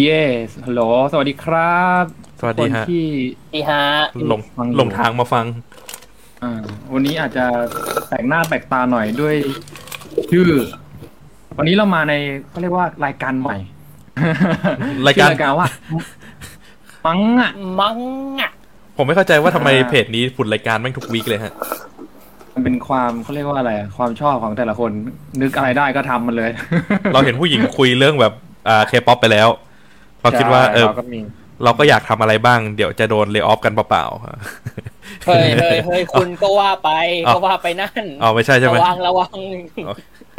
yes ฮัลโหลสวัสดีครับ สวัสดีฮะคนที่ดีฮะหลงฟังอยู่หลงทางมาฟังอ่าวันนี้อาจจะแปลกหน้าแปลกตาหน่อยด้วยชื่อ วันนี้เรามาในเขาเรียกว่ารายการใหม่ รายการชื่อรายการว่า มังอะมังอะผมไม่เข้าใจว่าทำไมอ่าเพจนี้ผุดรายการแม่งทุกวีคเลยฮะ มันเป็นความเขาเรียกว่าอะไรอะความชอบของแต่ละคน นึกอะไรได้ก็ทำมันเลย เราเห็นผู้หญิงคุยเรื่องแบบอ่าเคป๊อปไปแล้ว เราคิดว่าเออใช่เราก็มีเราก็อยากทำอะไรบ้างเดี๋ยวจะโดนเล y o ออฟกันเปล่าเฮ้ยเฮ้ยเฮ้ยคุณก็ว่าไปอ้าวก็ว่าไปนั่นๆอ๋อไม่ใช่ใช่ไหมระวังระวัง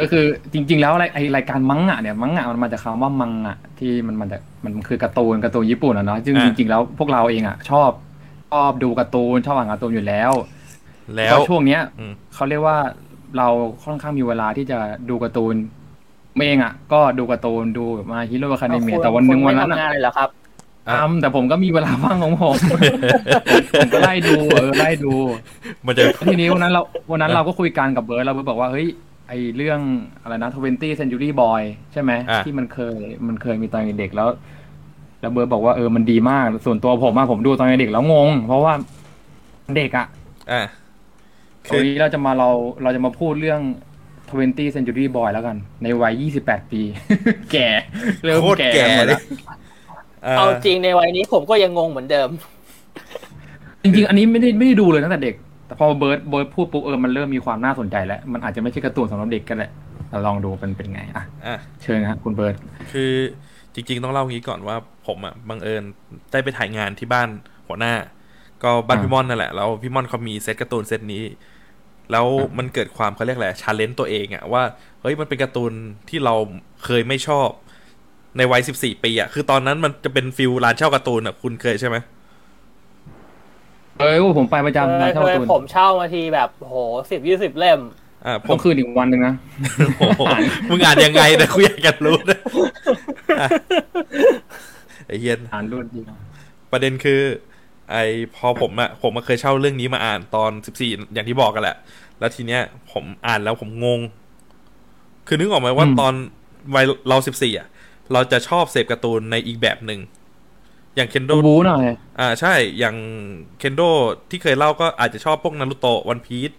ก็คือจริง ๆ แล้วอะไรไอรายการมังงะเนี่ยมังงะมันมาจากคำว่ามังงะที่มันมาจากมันคือการ์ตูนการ์ตูนญี่ปุ่นอะเนาะซึ่งจริง ๆ แล้วพวกเราเองอะชอบชอบดูการ์ตูนชอบอ่านการ์ตูนอยู่แล้ว แล้วก็ช่วงเนี้ยอืมเขาเรียกว่าเราค่อนข้างมีเวลาที่จะดูการ์ตูน เองอะก็ดูการ์ตูนดูแบบ My Hero Academia แต่วันหนึ่งคุณวันไม่นั้นทำงานอะเลยเหรอครับอะทำแต่ผมก็มีเวลาว่างของผมผมก็ไล่ดูเออไล่ดูมันจะทีนี้วันนั้นเราวันนั้นเราก็คุยกันกับเบิร์ดเราเบิร์ดบอกว่าเฮ้ยไอเรื่องอะไรนะ20 Century Boy ใช่ไหมอะที่มันเคยมันเคยมีตอนเด็กแล้วแล้วเบิร์ดบอกว่าเออมันดีมาก ส่วนตัวผมอะผมดูตอนเด็กแล้วงง เพราะว่าเด็กอะอะวัคือนนี้เราจะมาเราเราจะมาพูดเรื่อง 20 Century Boy แล้วกัน ในวัย 28 ปี แก่ เริ่มโคตรแก่แก่หมดเลแล้ยวอ่าเอาจริงในวัยนี้ผมก็ยังงงเหมือนเดิม จริงๆ อันนี้ไม่ได้ไม่ได้ดูเลยตั้งแต่เด็ก แต่พอเบิร์ดเบิร์ดพูดปุ๊บเออมันเริ่มมีความน่าสนใจแล้ว มันอาจจะไม่ใช่การ์ตูนสำหรับเด็กกันแหละแต่ลองดูเป็นเป็นไงอะอะเชิญฮะคุณเบิร์ดคือจริง ๆ ต้องเล่างี้ก่อนว่าผมอะบังเอิญได้ไปถ่ายงานที่บ้านหัวหน้า ก็บ้านพี่ม่อนนั่นแหละแล้วพี่ม่อนเขามีเซตการ์ตูนเซตนี้ แล้วมันเกิดความเขาเรียกอะไร challenge ตัวเองอะว่าเฮ้ยมันเป็นการ์ตูนที่เราเคยไม่ชอบ ในวัยสิบสี่ปีอะคือตอนนั้นมันจะเป็น feel ร้านเช่าการ์ตูนอะคุณเคยใช่ไหมเอ้ยผมไปประจำนะเคเช่ายการ์ตูนผมเช่ามาทีแบบโหสิบยี่สิบเล่มอ่าผต้อมงคืนอีกวันหนึ่งนะโอ้โหมึงอ่านยังไงนะกูอยากจะรู้นะอะไอ้เฮียนอ่านรุ่นดีประเด็นคือ ไอพอผมอะผมมาเคยเช่าเรื่องนี้มาอ่านตอนสิบสี่อย่างที่บอกกันแหละ แล้วทีเนี้ย ผมอ่านแล้วผมงง คือนึกออกไหมว่าตอนวัยเราสิบสี่อะเราจะชอบเสพการ์ตูนในอีกแบบหนึ่งอย่างเคนโดบูบูหน่อยอ่าใช่อย่างเคนโดที่เคยเล่าก็อาจจะชอบพวกนารุโตะวันพีซ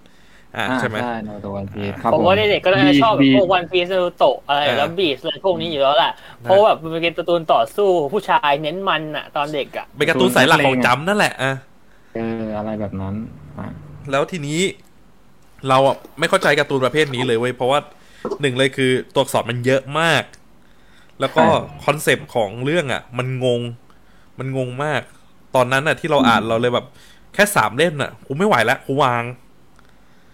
อ่าอ่าใช่ไหมใช่โนตัววันพีชครับผมว่าเด็กๆก็น่าจะชอบแบบบีพวกวันพีซ o โตะอะไรอ่าแล้วบีสอะไรพวกนี้อยู่แล้วแหละเพราะว่าแบบมันเป็นการ์ตูนต่อสู้ผู้ชายเน้นมันอะตอนเด็กอะเป็นการ์ตูนสายหลักของจำนั่นแหละอะเอออะไรแบบนั้นอะแล้วทีนี้ เราอะไม่เข้าใจการ์ตูนประเภทนี้เลยเว้ยเพราะว่าหนึ่งเลยคือตัวอักษรมันเยอะมาก แล้วก็คอนเซปต์ของเรื่องอะ มันงง มันงงมาก ตอนนั้นอะ ที่เราอ่านเราเลยแบบ แค่สามเล่มอะกูไม่ไหวแล้วกูวาง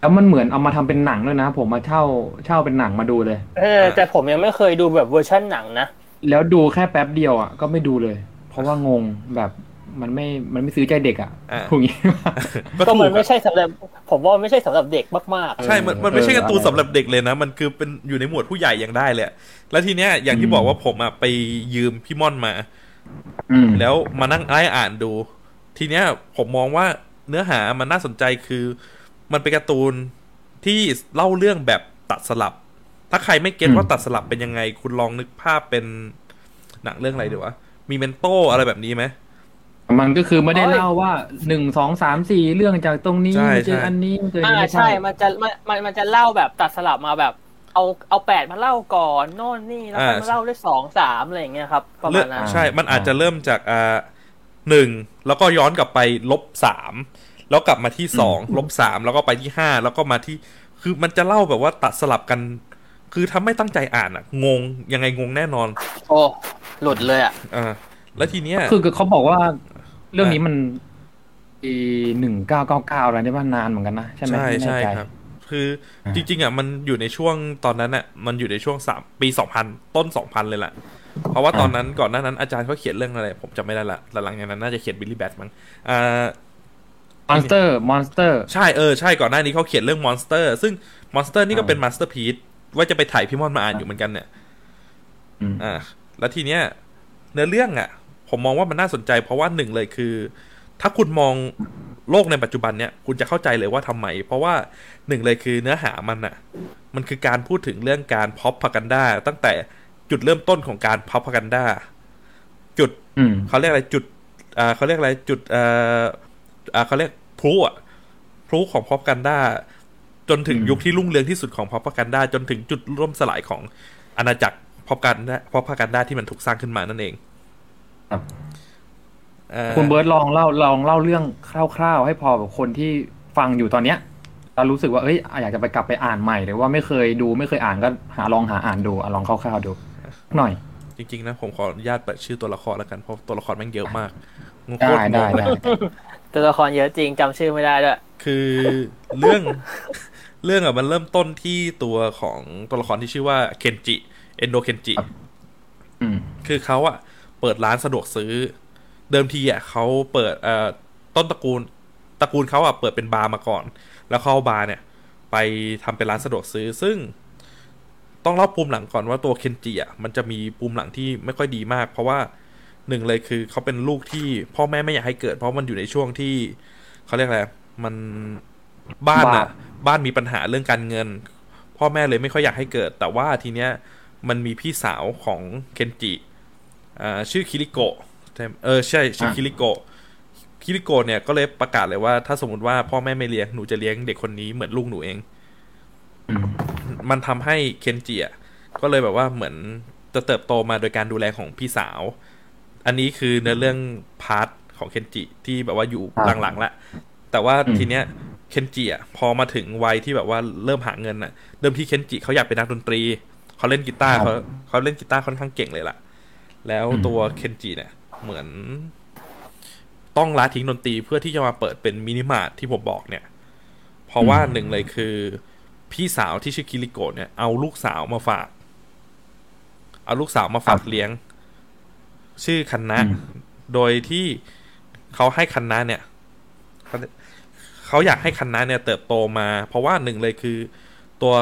แล้วมันเหมือนเอามาทำเป็นหนังด้วยนะ ผมมาเช่าเช่าเป็นหนังมาดูเลย เออ แต่ผมยังไม่เคยดูแบบเวอร์ชั่นหนังนะ แล้วดูแค่แป๊บเดียวอะก็ไม่ดูเลย เพราะว่างงแบบมันไม่ มันไม่ซื้อใจเด็กอะอ่าพูดอย่างงี้ก็ก็ถูมันกไม่อะใช่สำหรับผมว่ามันไม่ใช่สำหรับเด็กมากใช่ มันมันไม่ใช่การ์ตูนเออสำหรับเด็กเลยนะ มันคือเป็นอยู่ในหมวดผู้ใหญ่ยังได้เลยอะแล้วทีเนี้ยอย่างที่อืมบอกว่าผมอะไปยืมพี่ม่อนมาอืมแล้วมานั่งไล่อ่านดู ทีเนี้ยผมมองว่าเนื้อหามันน่าสนใจคือ มันเป็นการ์ตูนที่เล่าเรื่องแบบตัดสลับ ถ้าใครไม่เก็ตอืมว่าตัดสลับเป็นยังไง คุณลองนึกภาพเป็นหนังเรื่องอะไรดีวะ มีเมนโตอะไรแบบนี้ไหมมันก็คือไม่ได้เล่าว่าหนึ่งสองสามสี่เรื่องจากตรงนี้ใช่มาเจอใช่อันนี้มาเจอๆอันอ่านี้ไม่ใช่ใช่ มันจะมันมันมันจะเล่าแบบตัดสลับมาแบบ เอาเอาแปดมาเล่าก่อนโน่นนี่แล้วอ่าค่อยมาเล่าด้วยสองสามอะไรอย่างเงี้ยครับประมาเรื่ณองนั้นใช่ มันอาจจะเริ่มจากอ่าหนึ่งแล้วก็ย้อนกลับไปลบสาม แล้วกลับมาที่สองลบสามแล้วก็ไปที่ห้าแล้วก็มาที่ คือมันจะเล่าแบบว่าตัดสลับกัน คือถ้าไม่ตั้งใจอ่านอะ งงยังไงงงแน่นอน โอ้หลุดเลยอะอ่าแล้วทีเนี้ยคือคือเขาบอกว่าเรื่องนี้มันปีหนึ่งเก้าเก้าเก้าอะไรได้บ้านนานเหมือนกันนะใช่ไหมใช่ไม่แน่ใช่ใจครับ คือจริง ๆอะมันอยู่ในช่วงตอนนั้นอะมันอยู่ในช่วงสามปีสองพันต้นสองพันเลยแหละเพราะว่าตอนนั้นก่อนหน้านั้นอาจารย์เขาเขียนเรื่องอะไร ผมจำไม่ได้ละแต่หลังจากนั้นน่าจะเขียน Billy Bat มั้งอ่า Monster Monster ใช่เออใช่ก่อนหน้านี้เขาเขียนเรื่อง Monster ซึ่ง Monster นี่ก็อ่าเป็น masterpiece ว่าจะไปไถพี่ม่อนมาอ่านอยู่เหมือนกันเนี่ยอืมอ่าแล้วทีเนี้ยเนื้อเรื่องอะ ผมมองว่ามันน่าสนใจ เพราะว่าหนึ่งเลยคือ ถ้าคุณมองโลกในปัจจุบันเนี่ย คุณจะเข้าใจเลยว่าทำไม เพราะว่าหนึ่งเลยคือเนื้อหามันอะ มันคือการพูดถึงเรื่องการพอปพากันดาตั้งแต่จุดเริ่มต้นของการพอปพากันดาจุดอืมเขาเรียกอะไรจุดอ่าเขาเรียกอะไรจุด เอ่ออ่าเขาเรียกพลุอะพลุของพอปกันด้าจนถึงอืมยุคที่รุ่งเรืองที่สุดของพอปกันด้าจนถึงจุดร่มสลายของอาณาจักรพอปกันด้าพอปกันด้าที่มันถูกสร้างขึ้นมานั่นเองครับอ่าคุณเบิร์ตลองเล่าลองเล่าเรื่องคร่าวๆ ให้พอแบบคนที่ฟังอยู่ตอนเนี้ยเรารู้สึกว่าเอ้ยอยากจะไปกลับไปอ่านใหม่หรือว่าไม่เคยดูไม่เคยอ่านก็หาลองหาอ่านดูอะลองคร่าวๆดู หน่อย จริงๆนะผมขออนุญาตเปิดชื่อตัวละครแล้วกันเพราะตัวละครแม่งเยอะมากงงได้โคตรงได้งเลยได้ ตัวละครเยอะจริงจำชื่อไม่ได้ด้วย คือเรื่องเรื่องอะมันเริ่มต้นที่ตัวของตัวละครที่ชื่อว่าเคนจิ เอนโดเคนจิอืมคือเขาอะเปิดร้านสะดวกซื้อ เดิมทีอะเขาเปิดเอ่อต้นตระกูลตระกูลเขาอะเปิดเป็นบาร์มาก่อน แล้วเขาเอาบาร์เนี่ย ไปทำเป็นร้านสะดวกซื้อ ซึ่ง ต้องเล่าปูมหลังก่อนว่าตัวเคนจิอะมันจะมีปูมหลังที่ไม่ค่อยดีมาก เพราะว่า หนึ่งเลยคือเขาเป็นลูกที่พ่อแม่ไม่อยากให้เกิด เพราะมันอยู่ในช่วงที่เขาเรียกอะไรมันบ้านอะบาปบ้านมีปัญหาเรื่องการเงิน พ่อแม่เลยไม่ค่อยอยากให้เกิด แต่ว่าทีเนี้ยมันมีพี่สาวของเคนจิอ่าชื่อคิริโกะใช่เออใช่ชื่อคิริโกะคิริโกะเนี่ยก็เลยประกาศเลยว่า ถ้าสมมติว่าพ่อแม่ไม่เลี้ยงหนูจะเลี้ยงเด็กคนนี้เหมือนลูกหนูเองอืมมันทำให้เคนจิอะก็เลยแบบว่าเหมือนจะเติบโตมาโดยการดูแลของพี่สาว อันนี้คือเนื้อเรื่อง part ของเคนจิที่แบบว่าอยู่หลังๆละแต่ว่าทีเนี้ยเคนจิอะพอมาถึงวัยที่แบบว่าเริ่มหาเงินอะเดิมที่เคนจิเขาอยากเป็นนักดนตรีเขาเล่นกีตาร์ครับเขาเขาเล่นกีตาร์ค่อนข้างเก่งเลยล่ะ แล้วอืมตัวเคนจิเนี่ย เหมือน ต้องละทิ้งดนตรีเพื่อที่จะมาเปิดเป็นมินิมาร์ทที่ผมบอกเนี่ย เพราะว่าหนึ่งเลยคือ พี่สาวที่ชื่อคิริโกะเนี่ยเอาลูกสาวมาฝาก เอาลูกสาวมาฝากเลี้ยง ชื่อคันนะอืมโดยที่เขาให้คันนะเนี่ยเขาเขาอยากให้คันนะเนี่ย เติบโตมา เพราะว่าหนึ่งเลยคือตัว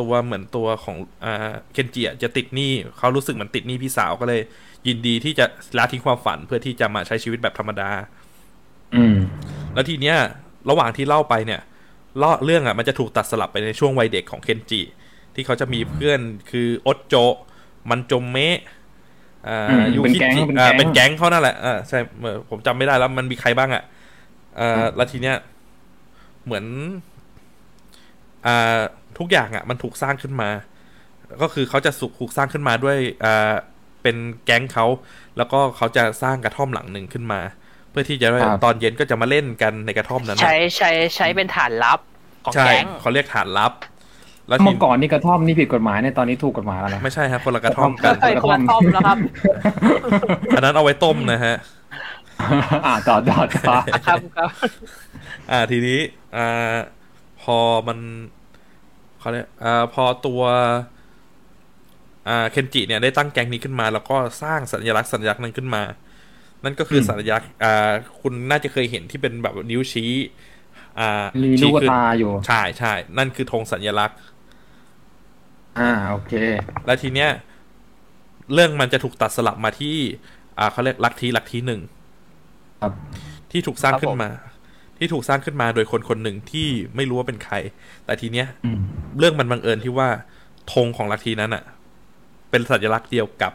ตัวเหมือนตัวของอ่าเคนจิอะจะติดหนี้เขารู้สึกเหมือนติดหนี้พี่สาวก็เลย ยินดีที่จะละทิ้งความฝันเพื่อที่จะมาใช้ชีวิตแบบธรรมดา อืม แล้วทีเนี้ย ระหว่างที่เล่าไปเนี่ยเล่าเรื่องอะมันจะถูกตัดสลับไปในช่วงวัยเด็กของเคนจิที่เขาจะมีเพื่อนคือโอตโจ มันจมเมะ อ่าอืมยูเป็นคิแก๊งจิเป็นแก๊งอ่าเป็นแก๊งเขานั่นแหละอ่าใช่เออผมจำไม่ได้แล้วมันมีใครบ้างอะอ่าแล้วทีเนี้ยเหมือน อ่าทุกอย่างอะ มันถูกสร้างขึ้นมา ก็คือเขาจะสุกถูกสร้างขึ้นมาด้วยอ่าเป็นแก๊งเขาแล้วก็เขาจะสร้างกระท่อมหลังหนึ่งขึ้นมา เพื่อที่จะได้ครับตอนเย็นก็จะมาเล่นกันในกระท่อมนั้นน่ะใช้ใช้ใช้เป็นฐานลับของใช่แก๊งเขาเรียกฐานลับ แล้วทีเมื่อก่อนนี่กระท่อมนี่ผิดกฎหมายในยตอนนี้ถูกกฎหมายแล้วนะไม่ใช่ครับคนละกระท่อมกันเฮ้ยคนละท่อมแล้วครับอันนั้นเอาไว้ต้มนะฮะอ่าต่อต่อต่อครับครับ อ่าทีนี้อ่าพอมันเขาเรียกอ่าพอตัวอ่าเคนจิเนี่ยได้ตั้งแก๊งนี้ขึ้นมา แล้วก็สร้างสัญลักษณ์สัญลักษณ์นั้นขึ้นมา นั่นก็คืออมสัญลักษณ์อ่าคุณน่าจะเคยเห็นที่เป็นแบบนิ้วชี้อ่ามีลูชี้กขึ้นตาอยู่ใช่ใช่นั่นคือธงสัญลักษณ์ อ่าโอเค แล้วทีเนี้ยเรื่องมันจะถูกตัดสลับมาที่ อ่าเขาเรียกลักทีลักทีหนึ่งครับ ที่ถูกสร้างครับขึ้ผนมมา ที่ถูกสร้างขึ้นมาโดยคนคนหนึ่งที่ไม่รู้ว่าเป็นใคร แต่ทีเนี้ยอืมเรื่องมันบังเอิญที่ว่าธงของลัทธินั้นอะเป็นสัญลักษณ์เดียวกับ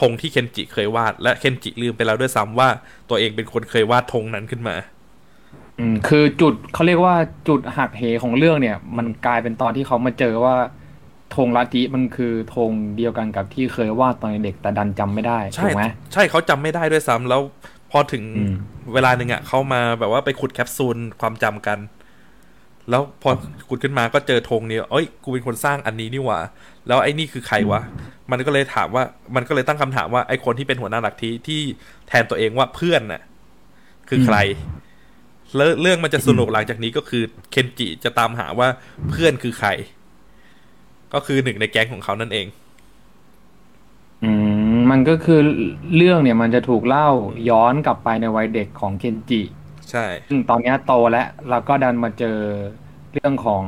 ธงที่เคนจิเคยวาด และเคนจิลืมไปแล้วด้วยซ้ำว่าตัวเองเป็นคนเคยวาดธงนั้นขึ้นมา อืมคือจุดเขาเรียกว่าจุดหักเหของเรื่องเนี่ย มันกลายเป็นตอนที่เขามาเจอว่า ธงลัทธิมันคือธงเดียวกันกับที่เคยวาดตอนเด็กแต่ดันจำไม่ได้ใช่ถูกไหมใช่เขาจำไม่ได้ด้วยซ้ำแล้วพอถึงอืมเวลาหนึ่งอะเขามาแบบว่าไปขุดแคปซูลความจำกัน แล้วพอขุดขึ้นมาก็เจอธงนี้เอ้ยกูเป็นคนสร้างอันนี้นี่หว่า แล้วไอ้นี่คือใครวะมันก็เลยถามว่ามันก็เลยตั้งคำถามว่าไอ้คนที่เป็นหัวหน้าหลักทีที่แทนตัวเองว่าเพื่อนน่ะ คือใครแล้วเรื่องมันจะสนุกหลังจากนี้ก็คือเคนจิจะตามหาว่าเพื่อนคือใคร ก็คือหนึ่งในแก๊งของเขานั่นเอง อืมมันก็คือเรื่องเนี่ยมันจะถูกเล่าย้อนกลับไปในวัยเด็กของเคนจิ ใช่ซึ่งตอนเนี้ยโตแล้วแล้วก็ดันมาเจอเรื่องของ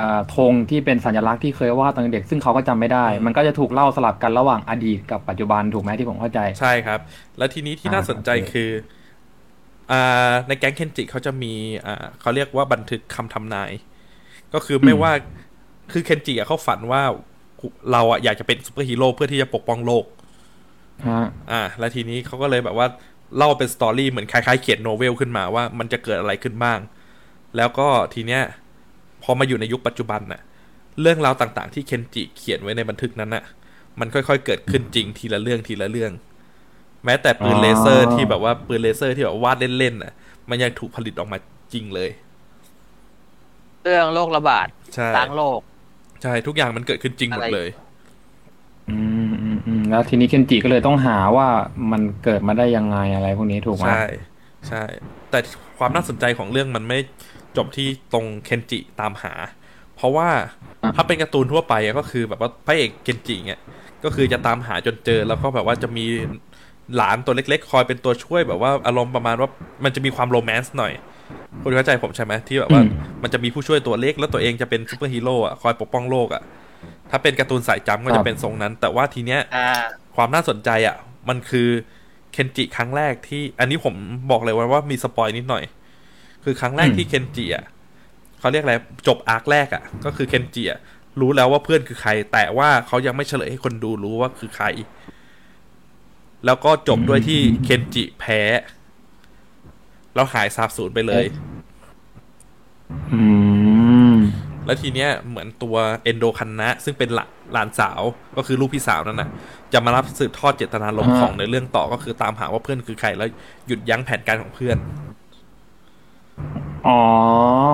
อ่าธงที่เป็นสัญลักษณ์ที่เคยวาดตอนเด็ก ซึ่งเขาก็จำไม่ได้ มันก็จะถูกเล่าสลับกันระหว่างอดีตกับปัจจุบันถูกไหมที่ผมเข้าใจ ใช่ครับ แล้วทีนี้ที่อ่าน่าสนใจโอเคคืออ่าในแก๊งเคนจิเขาจะมีอ่าเขาเรียกว่าบันทึกคำทำนาย ก็คือไม่ว่า คือเคนจิอะเขาฝันว่าเราอะอยากจะเป็นซูเปอร์ฮีโร่เพื่อที่จะปกป้องโลกฮะอ่า แล้วทีนี้เขาก็เลยแบบว่าเล่าเป็น story เหมือนคล้ายๆเขียน novel ขึ้นมาว่ามันจะเกิดอะไรขึ้นบ้าง แล้วก็ทีเนี้ยพอมาอยู่ในยุคปัจจุบันน่ะ เรื่องราวต่างๆที่เคนจิเขียนไว้ในบันทึกนั้นน่ะ มันค่อยๆเกิดขึ้นจริงทีละเรื่องทีละเรื่อง แม้แต่ปืนอ๋อเลเซอร์ที่แบบว่าปืนเลเซอร์ที่แบบวาดเล่นๆน่ะ มันยังถูกผลิตออกมาจริงเลย เรื่องโรคระบาดใช่ล้างโลก ใช่ทุกอย่างมันเกิดขึ้นจริงหมดอะไรเลย อืมอืมอืมแล้วทีนี้เคนจิก็เลยต้องหาว่ามันเกิดมาได้ยังไงอะไรพวกนี้ถูกไหมใช่ใช่ แต่ความน่าสนใจของเรื่องมันไม่จบที่ตรงเคนจิตามหา เพราะว่าถ้าเป็นการ์ตูนทั่วไปอะก็คือแบบว่าพระเอกเคนจิเนี่ยก็คือจะตามหาจนเจอแล้วก็แบบว่าจะมีหลานตัวเล็กๆ คอยเป็นตัวช่วยแบบว่าอารมณ์ประมาณว่ามันจะมีความโรแมนต์หน่อย คุณเข้าใจผมใช่ไหมที่แบบว่ามันจะมีผู้ช่วยตัวเล็กแล้วตัวเองจะเป็นซูเปอร์ฮีโร่อะคอยปกป้องโลกอะถ้าเป็นการ์ตูนสายจัมป์ก็จะเป็นทรงนั้น แต่ว่าทีเนี้ยอ่าความน่าสนใจอะ มันคือเคนจิครั้งแรกที่ อันนี้ผมบอกเลยว่าว่ามี spoil นิดหน่อย คือครั้งแรกอืมที่เคนจิอะเขาเรียกอะไรจบ arc แรกอะ ก็คือเคนจิอะรู้แล้วว่าเพื่อนคือใคร แต่ว่าเขายังไม่เฉลยให้คนดูรู้ว่าคือใคร แล้วก็จบด้วยที่เคนจิแพ้ แล้วหายสาบสูญไปเลย อืม แล้วทีเนี้ยเหมือนตัวเอนโดคันนะ ซึ่งเป็นหลานหลานสาวก็คือลูกพี่สาวนั่นน่ะ จะมารับสืบทอดเจตนารมณ์อ่าของในเรื่องต่อก็คือตามหาว่าเพื่อนคือใครแล้วหยุดยั้งแผนการของเพื่อนอ๋อ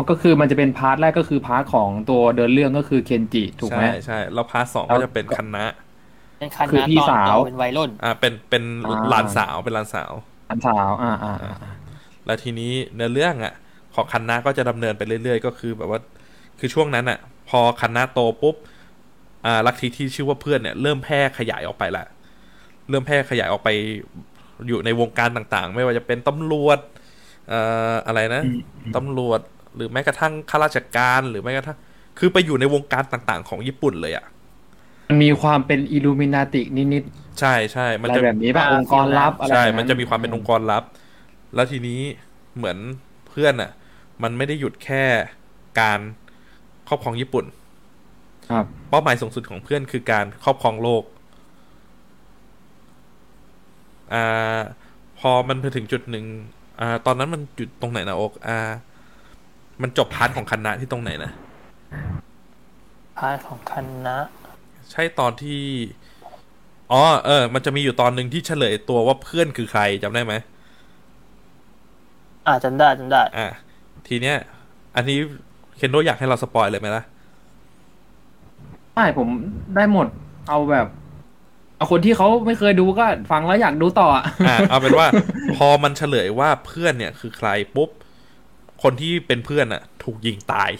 ก็คือมันจะเป็น part แรกก็คือ part ของตัวเดินเรื่องก็คือเคนจิ ถูกไหมใช่ใช่แล้ว part สองแล้ก็วจะเป็นคันนะเป็นคันคือนะพี่ตอนสาวเราเป็นวัยรุ่น อ่าเป็นเป็นอ่าหลานสาวเป็นหลานสาวอันสาว อ่าอ่าอ่า แล้วทีนี้ในเรื่องอะของคันนะก็จะดำเนินไปเรื่อยๆ ก็คือแบบว่าคือช่วงนั้นอะ พอคันนะโตปุ๊บอ่าลัทธิที่ชื่อว่าเพื่อนเนี่ยเริ่มแพร่ขยายออกไปละเริ่มแพร่ขยายออกไปอยู่ในวงการต่างๆ ไม่ว่าจะเป็นตำรวจเอ่ออะไรนะตำรวจหรือแม้กระทั่งข้าราชการหรือแม้กระทั่งคือไปอยู่ในวงการต่างๆ ของญี่ปุ่นเลยอะมันมีความเป็นอิลูมินาตินิดใช่ใช่ๆมันอะไรจะแบบนี้ป่ะอ่าองค์กรลับอะไรใช่แบบมันจะมีความเป็นองค์กรลับ แล้วทีนี้เหมือนเพื่อนอะ มันไม่ได้หยุดแค่การครอบครองญี่ปุ่น ครับเป้าหมายสูงสุดของเพื่อนคือการครอบครองโลกอ่าพอมันไปถึงจุดหนึ่งอ่าตอนนั้นมันจุดตรงไหนนะโอกอ่า มันจบ part ของคันนะที่ตรงไหนนะpart ของคันนะใช่ตอนที่อ๋อเออ มันจะมีอยู่ตอนหนึ่งที่เฉลยตัวว่าเพื่อนคือใครจำได้ไหม อ่าจำได้จำได้ อะทีเนี้ย อันนี้เคนโดอยากให้เรา spoil เลยไหมล่ะใช่ผมได้หมด เอาแบบ เอาคนที่เขาไม่เคยดูก็ฟังแล้วอยากดูต่ออะอะเอาเป็นว่า พอมันเฉลยว่าเพื่อนเนี่ย คือใครปุ๊บ คนที่เป็นเพื่อนอะ ถูกยิงตาย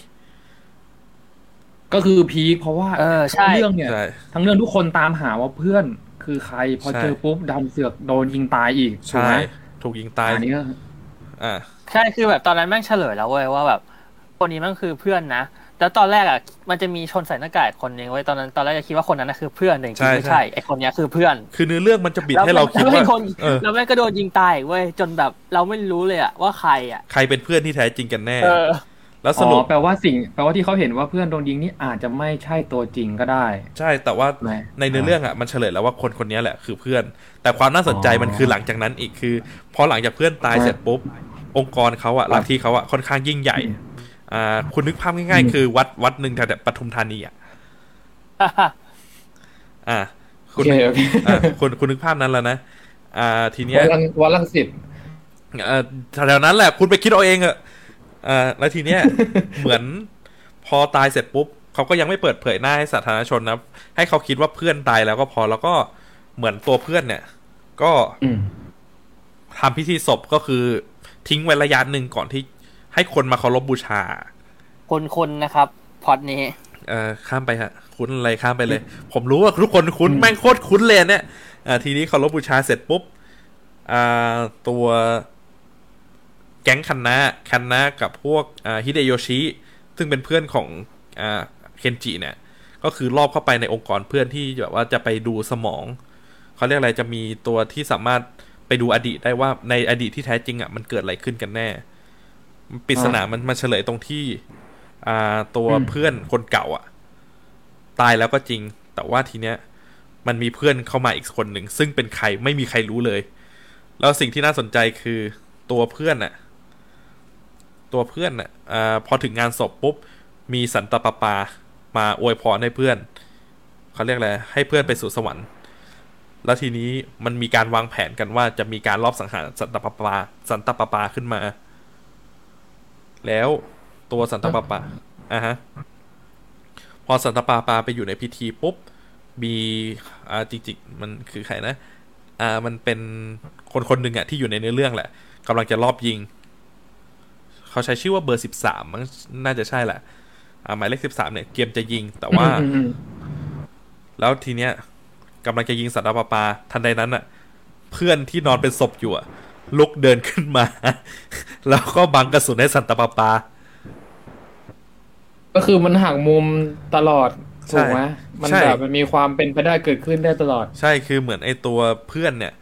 ก็คือพีคเพราะว่าเออใช่ทั้งเรื่องเนี่ยใช่ทั้งเรื่องทุกคนตามหาว่าเพื่อนคือใคร พอใช่เจอปุ๊บดันเสือกโดนยิงตายอีกถูกใช่ไหมถูกยิงตายอันนี้ก็ อะใช่คือแบบตอนนั้นแม่งเฉลยแล้วเว้ยว่าแบบคนนี้แม่งคือเพื่อนนะแล้วตอนแรกอะมันจะมีชนใส่หน้ากากคนหนึงไว้ยตอนนั้นตอนแรกจะคิดว่าคนนั้นนะคือเพื่อนแต่จริงๆไม่ใช่ไอคนเนี้ยคือเพื่อน คือเนื้อเรื่องมันจะบิดแล้วให้เราคิดแล้วว่าไอ้คนเออแล้วแม่งก็โดนยิงตายอีกเว้ยจนแบบเราไม่รู้เลยอะว่าใครอะใครเป็นเพื่อนที่แท้จริงกันแน่เออแล้วสอ๋รุปอแปลว่าสิ่งแปลว่าที่เขาเห็นว่าเพื่อนโดนยิงนี่อาจจะไม่ใช่ตัวจริงก็ได้ ใช่แต่ว่าไหมในเนื้อเรื่องอะมันเฉลยแล้วว่าคนคนนี้แหละคือเพื่อน แต่ความน่าสนใจอ๋อมันคือหลังจากนั้นอีกคือ พอหลังจากเพื่อนตายครับเสร็จปุ๊บ องค์กรเขาอะลัทธิเขาอะค่อนข้างยิ่งใหญ่อ่าคุณนึกภาพง่ายอืมๆคือวัดวัดหนึ่งแถวๆปทุมธานีอะอ่าโอคุณเคโอเคอ่าคุณคุณนึกภาพนั้นแล้วนะอ่า ทีเนี้ยวัดลังวัดลังสิตเอ่อแถวๆนั้นแหละ คุณไปคิดเอาเองอะอ่าแล้วทีเนี้ยเหมือนพอตายเสร็จปุ๊บเขาก็ยังไม่เปิดเผยหน้าให้สาธารณชนนะให้เขาคิดว่าเพื่อนตายแล้วก็พอแล้วก็เหมือนตัวเพื่อนเนี่ย ก็อืมทำพิธีศพก็คือ ทิ้งไว้ระยะหนึ่งก่อนที่ให้คนมาเคารพบูชา คนคนๆนะครับพอดนี้ เอ่อข้ามไปฮะ คุ้นอะไรข้ามไปเลย ผมรู้ว่าทุกคนคุ้นแม่งโคตรคุ้นเลยเนี่ยอ่าทีนี้เคารพบูชาเสร็จปุ๊บอ่าตัวแก๊งคันนะคันนะกับพวกอ่าฮิเดโยชิ ซึ่งเป็นเพื่อนของอ่าเคนจิเนี่ย ก็คือรอบเข้าไปในองค์กรเพื่อนที่แบบว่าจะไปดูสมอง เขาเรียกอะไรจะมีตัวที่สามารถ ไปดูอดีตได้ว่าในอดีตที่แท้จริงอะมันเกิดอะไรขึ้นกันแน่ปริศนามันมันเฉลยตรงที่ อ่าตัวอืมเพื่อนคนเก่า อะ ตายแล้วก็จริง แต่ว่าทีเนี้ย มันมีเพื่อนเข้ามาอีกคนหนึ่งซึ่งเป็นใครไม่มีใครรู้เลย แล้วสิ่งที่น่าสนใจคือตัวเพื่อนน่ะ ตัวเพื่อนน่ะอพอถึงงานศพปุ๊บมีสันตปาปามาอวยพรให้เพื่อนเขาเรียกอะไรให้เพื่อนไปสู่สวรรค์ แล้วทีนี้มันมีการวางแผนกันว่าจะมีการรอบสังหารสันตปาปาสันตปาปาขึ้นมา แล้วตัวสันตปาปาอะฮะ พอสันตปาปาไปอยู่ในพิธีปุ๊บมีอ่าจริงๆมันคือใครนะ อ่ามันเป็นคนคนหนึ่งอะที่อยู่ในเนื้อเรื่องแหละกำลังจะรอบยิง เขาใช้ชื่อว่าเบอร์สิบสามมันน่าจะใช่แหละ อ่าหมายเลขสิบสามเนี่ยเกมจะยิงแต่ว่าอืมอืมแล้วทีเนี้ย กำลังจะยิงสัตว์ปาปาทันใดนั้นอะเพื่อนที่นอนเป็นศพอยู่อะลุกเดินขึ้นมา แล้วก็บังกระสุนให้สันตปาปาก็คือมันหักมุมตลอดใช่ถูกไหมมันใช่แบบมันมีความเป็นไปได้เกิดขึ้นได้ตลอด ใช่คือเหมือนไอ้ตัวเพื่อนเนี่ย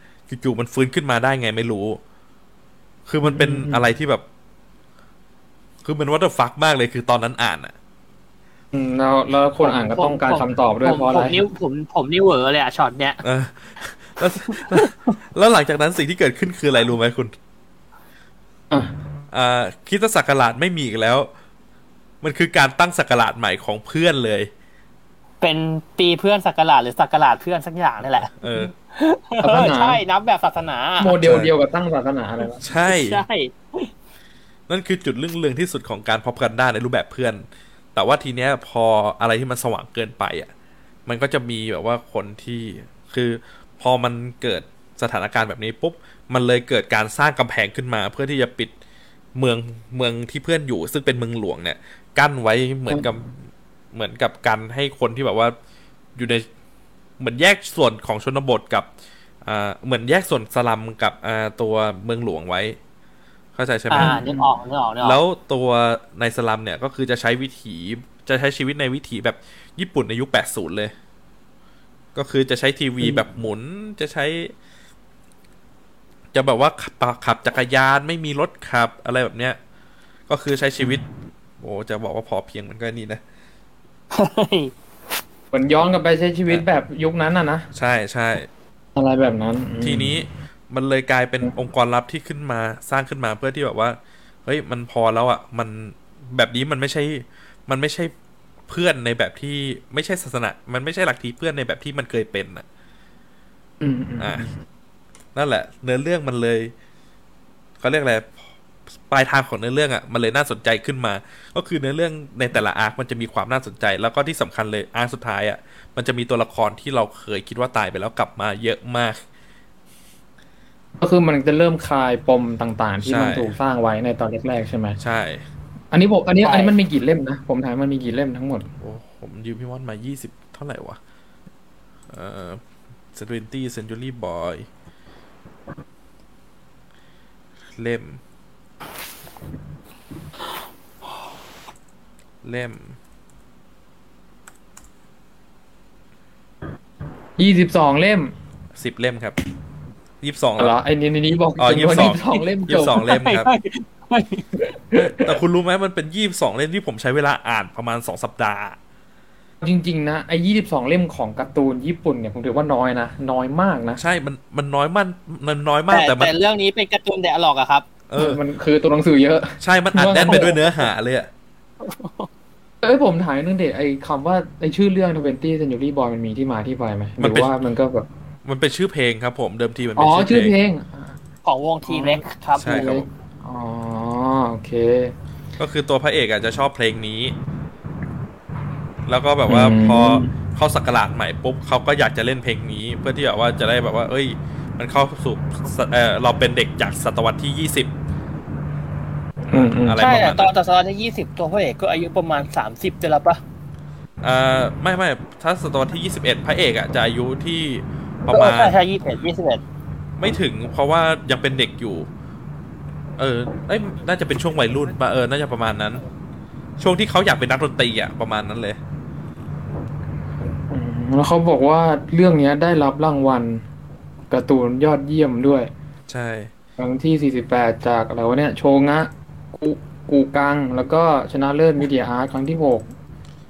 จู่ๆมันฟื้นขึ้นมาได้ไงไม่รู้ คือมันเป็นอืมอะไรที่แบบ คือมันวัตฟักมากเลยคือตอนนั้นอ่านอะอืม แล้วแล้วคนอ่านก็ต้องการคำตอบด้วยผมเพราะอะไรผมนิ้วผมผมนิ้วเหวอเลยอะช็อตเนี้ยเออแล้วแล้วหลังจากนั้นสิ่งที่เกิดขึ้นคืออะไรรู้ไหมคุณอะอ่าคริดศักราชไม่มีอีกแล้ว มันคือการตั้งศักราชใหม่ของเพื่อนเลย เป็นปีเพื่อนสักการะหรือสักการะเพื่อนสักอย่างนี่แหละ เออศาสนาใช่นับแบบศาสนา โมเดลเดียวกับตั้งศาสนาเลยวะใช่ใช่ นั่นคือจุดเรื่องเรืองที่สุดของการพบกันได้ในรูปแบบเพื่อน แต่ว่าทีเนี้ยพออะไรที่มันสว่างเกินไปอะ มันก็จะมีแบบว่าคนที่คือพอมันเกิดสถานการณ์แบบนี้ปุ๊บ มันเลยเกิดการสร้างกำแพงขึ้นมา เพื่อที่จะปิดเมืองเมืองที่เพื่อนอยู่ ซึ่งเป็นเมืองหลวงเนี่ย กั้นไว้เหมือนกับเหมือนกับการให้คนที่แบบว่าอยู่ในเหมือนแยกส่วนของชนบทกับอ่าเหมือนแยกส่วนสลัมกับอ่าตัวเมืองหลวงไว้ เข้าใจใช่ไหมอ่านึกออกนึกออกนึกออกแล้วตัวในสลัมเนี่ยก็คือจะใช้วิถีจะใช้ชีวิตในวิถีแบบญี่ปุ่นในยุค80เลย ก็คือจะใช้ทีวีแบบหมุนจะใช้ จะแบบว่าขับขับจักรยานไม่มีรถขับอะไรแบบเนี้ย ก็คือใช้ชีวิต โอ้จะบอกว่าพอเพียงมันก็นี่นะเฮ้ยเหมือนย้อนกลับไปใช้ชีวิตแบบยุคนั้นอะนะ ใช่ใช่อะไรแบบนั้นอืมทีนี้ มันเลยกลายเป็นองค์กรลับที่ขึ้นมาสร้างขึ้นมาเพื่อที่แบบว่า เฮ้ยมันพอแล้วอะ มันแบบนี้มันไม่ใช่ มันไม่ใช่เพื่อนในแบบที่ไม่ใช่ศาสนา มันไม่ใช่หลักทีเพื่อนในแบบที่มันเคยเป็นอะอืมอืมอะนั่นแหละ เนื้อเรื่องมันเลยเขาเรียกอะไรปลายทางของเนื้อเรื่องอะมันเลยน่าสนใจขึ้นมา ก็คือเนื้อเรื่องในแต่ละอาร์คมันจะมีความน่าสนใจ แล้วก็ที่สำคัญเลยอาร์คสุดท้ายอะมันจะมีตัวละครที่เราเคยคิดว่าตายไปแล้วกลับมาเยอะมาก ก็คือมันจะเริ่มคลายปมต่างๆ ที่ใช่มันถูกสร้างไว้ในตอนแรกๆใช่ไหมใช่ อันนี้ผมอันนี้อันนี้มันมีกี่เล่มนะผมถามมันมีกี่เล่มทั้งหมดโอ้ผมยืมพี่มอนมายี่สิบเท่าไหร่วะเอ่อเซนต์ตี้ เซนจูรี่บอยเล่ม เล่มยี่สิบสองเล่มสิบเล่มครับ ยี่สิบสองเหรอไอ้นี่นี่บอกอ๋อจริงว่า22ยี่สิบสองเล่มยี่จสิบบสองเล่มครับไม่ไม่แต่คุณรู้ไหมมันเป็นยี่สิบสองเล่มที่ผมใช้เวลาอ่านประมาณสองสัปดาห์ จริง ๆ นะไอ้ยี่สิบสองเล่มของการ์ตูนญี่ปุ่นเนี่ยผมถือว่าน้อยนะน้อยมากนะใช่มันมันน้อยมันมันน้อยมากแต่แต่มันแต่เรื่องนี้เป็นการ์ตูนแดอะล็อกอะครับเออมันคือตัวหนังสือเยอะ ใช่มันอัดแน่นไปด้วยเนื้อหาเลยอะเอ้ยผมถามนึงเด็ไอ้คำว่าไอ้ชื่อเรื่อง Twenty Century Boy มันมีที่มาที่ไปไหมหรือว่ามันก็แบบ มันเป็นชื่อเพลงครับผมเดิมทีมันอ๋เป็อนชื่ชื่ออเพเพลลงงของวงทีเล็กครับใช่ครับผมอ๋อโอเค ก็คือตัวพระเอกอาจจะชอบเพลงนี้ แล้วก็แบบว่าอืมพอเข้าสักราชใหม่ปุ๊บเขาก็อยากจะเล่นเพลงนี้ เพื่อที่แบบว่าจะได้แบบว่า เอ้ย มันเข้าสู่ศเออเราเป็นเด็กจากศตวรรษที่ยี่สิบอืมอืมอะไรใช่ประมาอะณตอนนั้นตอนตอนที่ยี่สิบตัวพระเอกก็อายุประมาณสามสิบจะแล้วปะอ่าไม่ไม่ถ้าศตวรรษที่ยี่สิบเอ็ดพระเอกอะจะอายุที่ ประมาณใช่ใช่ยี่สิบเอ็ดยี่สิบเอ็ดไม่ถึงเพราะว่ายังเป็นเด็กอยู่ เออเอ้ยน่าจะเป็นช่วงวัยรุ่นปะเออน่าจะประมาณนั้น ช่วงที่เขาอยากเป็นนักดนตรีอะประมาณนั้นเลยอืมแล้วเขาบอกว่าเรื่องเนี้ยได้รับรางวัลการ์ตูนยอดเยี่ยมด้วย ใช่ครั้งที่ 48 จากอะไรวะเนี่ย โชงะกูกูกัง แล้วก็ชนะเลิศ Media Art ครั้งที่ 6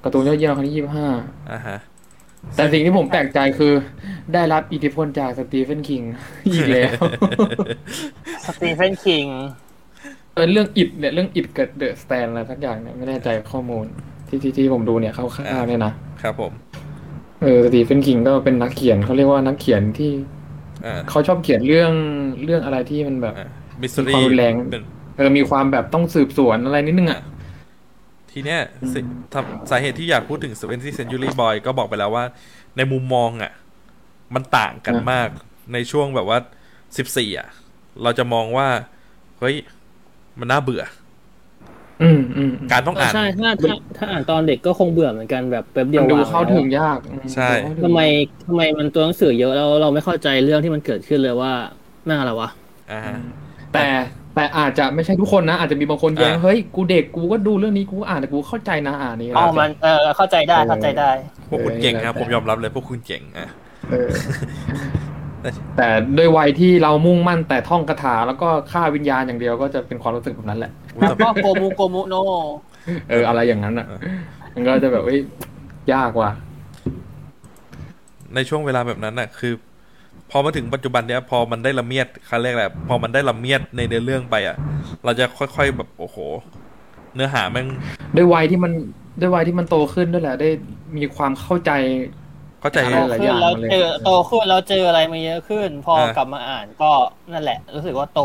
การ์ตูนยอดเยี่ยมครั้งที่ 25อ่าฮะ แต่สิ่งที่ผมแปลกใจคือได้รับอิทธิพลจากสตีเฟนคิงอีกแล้ว สตีเฟนคิงเออเรื่องอิดเนี่ยเรื่องอิดกับ The Stand อะไรสักอย่างเนี่ยไม่แน่ใจข้อมูล ที่ที่ที่ผมดูเนี่ยเขาข้าวๆเนี่ยนะครับผมเออสตีเฟนคิงก็เป็นนักเขียนเขาเรียกว่านักเขียนที่อ่าเขาชอบเขียนเรื่องเรื่องอะไรที่มันแบบมิสมีรีความรุนแรงเป็นเออมีความแบบต้องสืบสวนอะไรนิดนึงอะ ทีเนี้ยสิทำสาเหตุที่อยากพูดถึง 20th Century Boy ก็บอกไปแล้วว่า ในมุมมองอะ มันต่างกันอะมากในช่วงแบบว่า 14 อะ เราจะมองว่า เฮ้ย มันน่าเบื่ออืมอืมอืมการต้องอ่านใช่ถ้าถ้าถ้าอ่านตอนเด็กก็คงเบื่อเหมือนกันแบบแป๊บเดียวมันดูวางเข้าแล้วถึงยากอืใช่ดูเข้าถึงทำไมทำไมมันตัวหนังสือเยอะแล้วเราไม่เข้าใจเรื่องที่มันเกิดขึ้นเลยว่าแม่งอะไรวะอ่าฮะแต่ แต่อาจจะไม่ใช่ทุกคนนะอาจจะมีบางคนแย้งอะเฮ้ยกูเด็กกูก็ดูเรื่องนี้กูก็อ่านแต่กูเข้าใจนะอ่านนี้อ๋อมันเออเข้าใจได้เข้าใจได้ พวกคุณเก่งครับเออผมยอมรับเลยพวกคุณเก่งอะเออแต่ด้วยวัยที่เรามุ่งมั่นแต่ท่องคาถาแล้วก็ฆ่าวิญญาณอย่างเดียวก็จะเป็นความรู้สึกแบบนั้นแหละอุ๊ยแล้วแต่ก็โกมุโกมุโนเอออะไรอย่างนั้นอะเออมันก็จะแบบเอ้ยยากว่ะในช่วงเวลาแบบนั้นน่ะ คือ พอมาถึงปัจจุบันเนี้ยพอมันได้ละเมียดเขาเรียกอะไรพอมันได้ละเมียดในเนื้อเรื่องไปอะ เราจะค่อยๆแบบโอ้โห เนื้อหาแม่งด้วยวัยที่มันด้วยวัยที่มันโตขึ้นด้วยแหละ ได้มีความเข้าใจเข้าใจอะไรโตหลายขึ้อนย่างแล้วเลยเจอโตขึ้นแล้วเจออะไรมาเยอะขึ้น พออ่ากลับมาอ่านก็นั่นแหละ รู้สึกว่าโต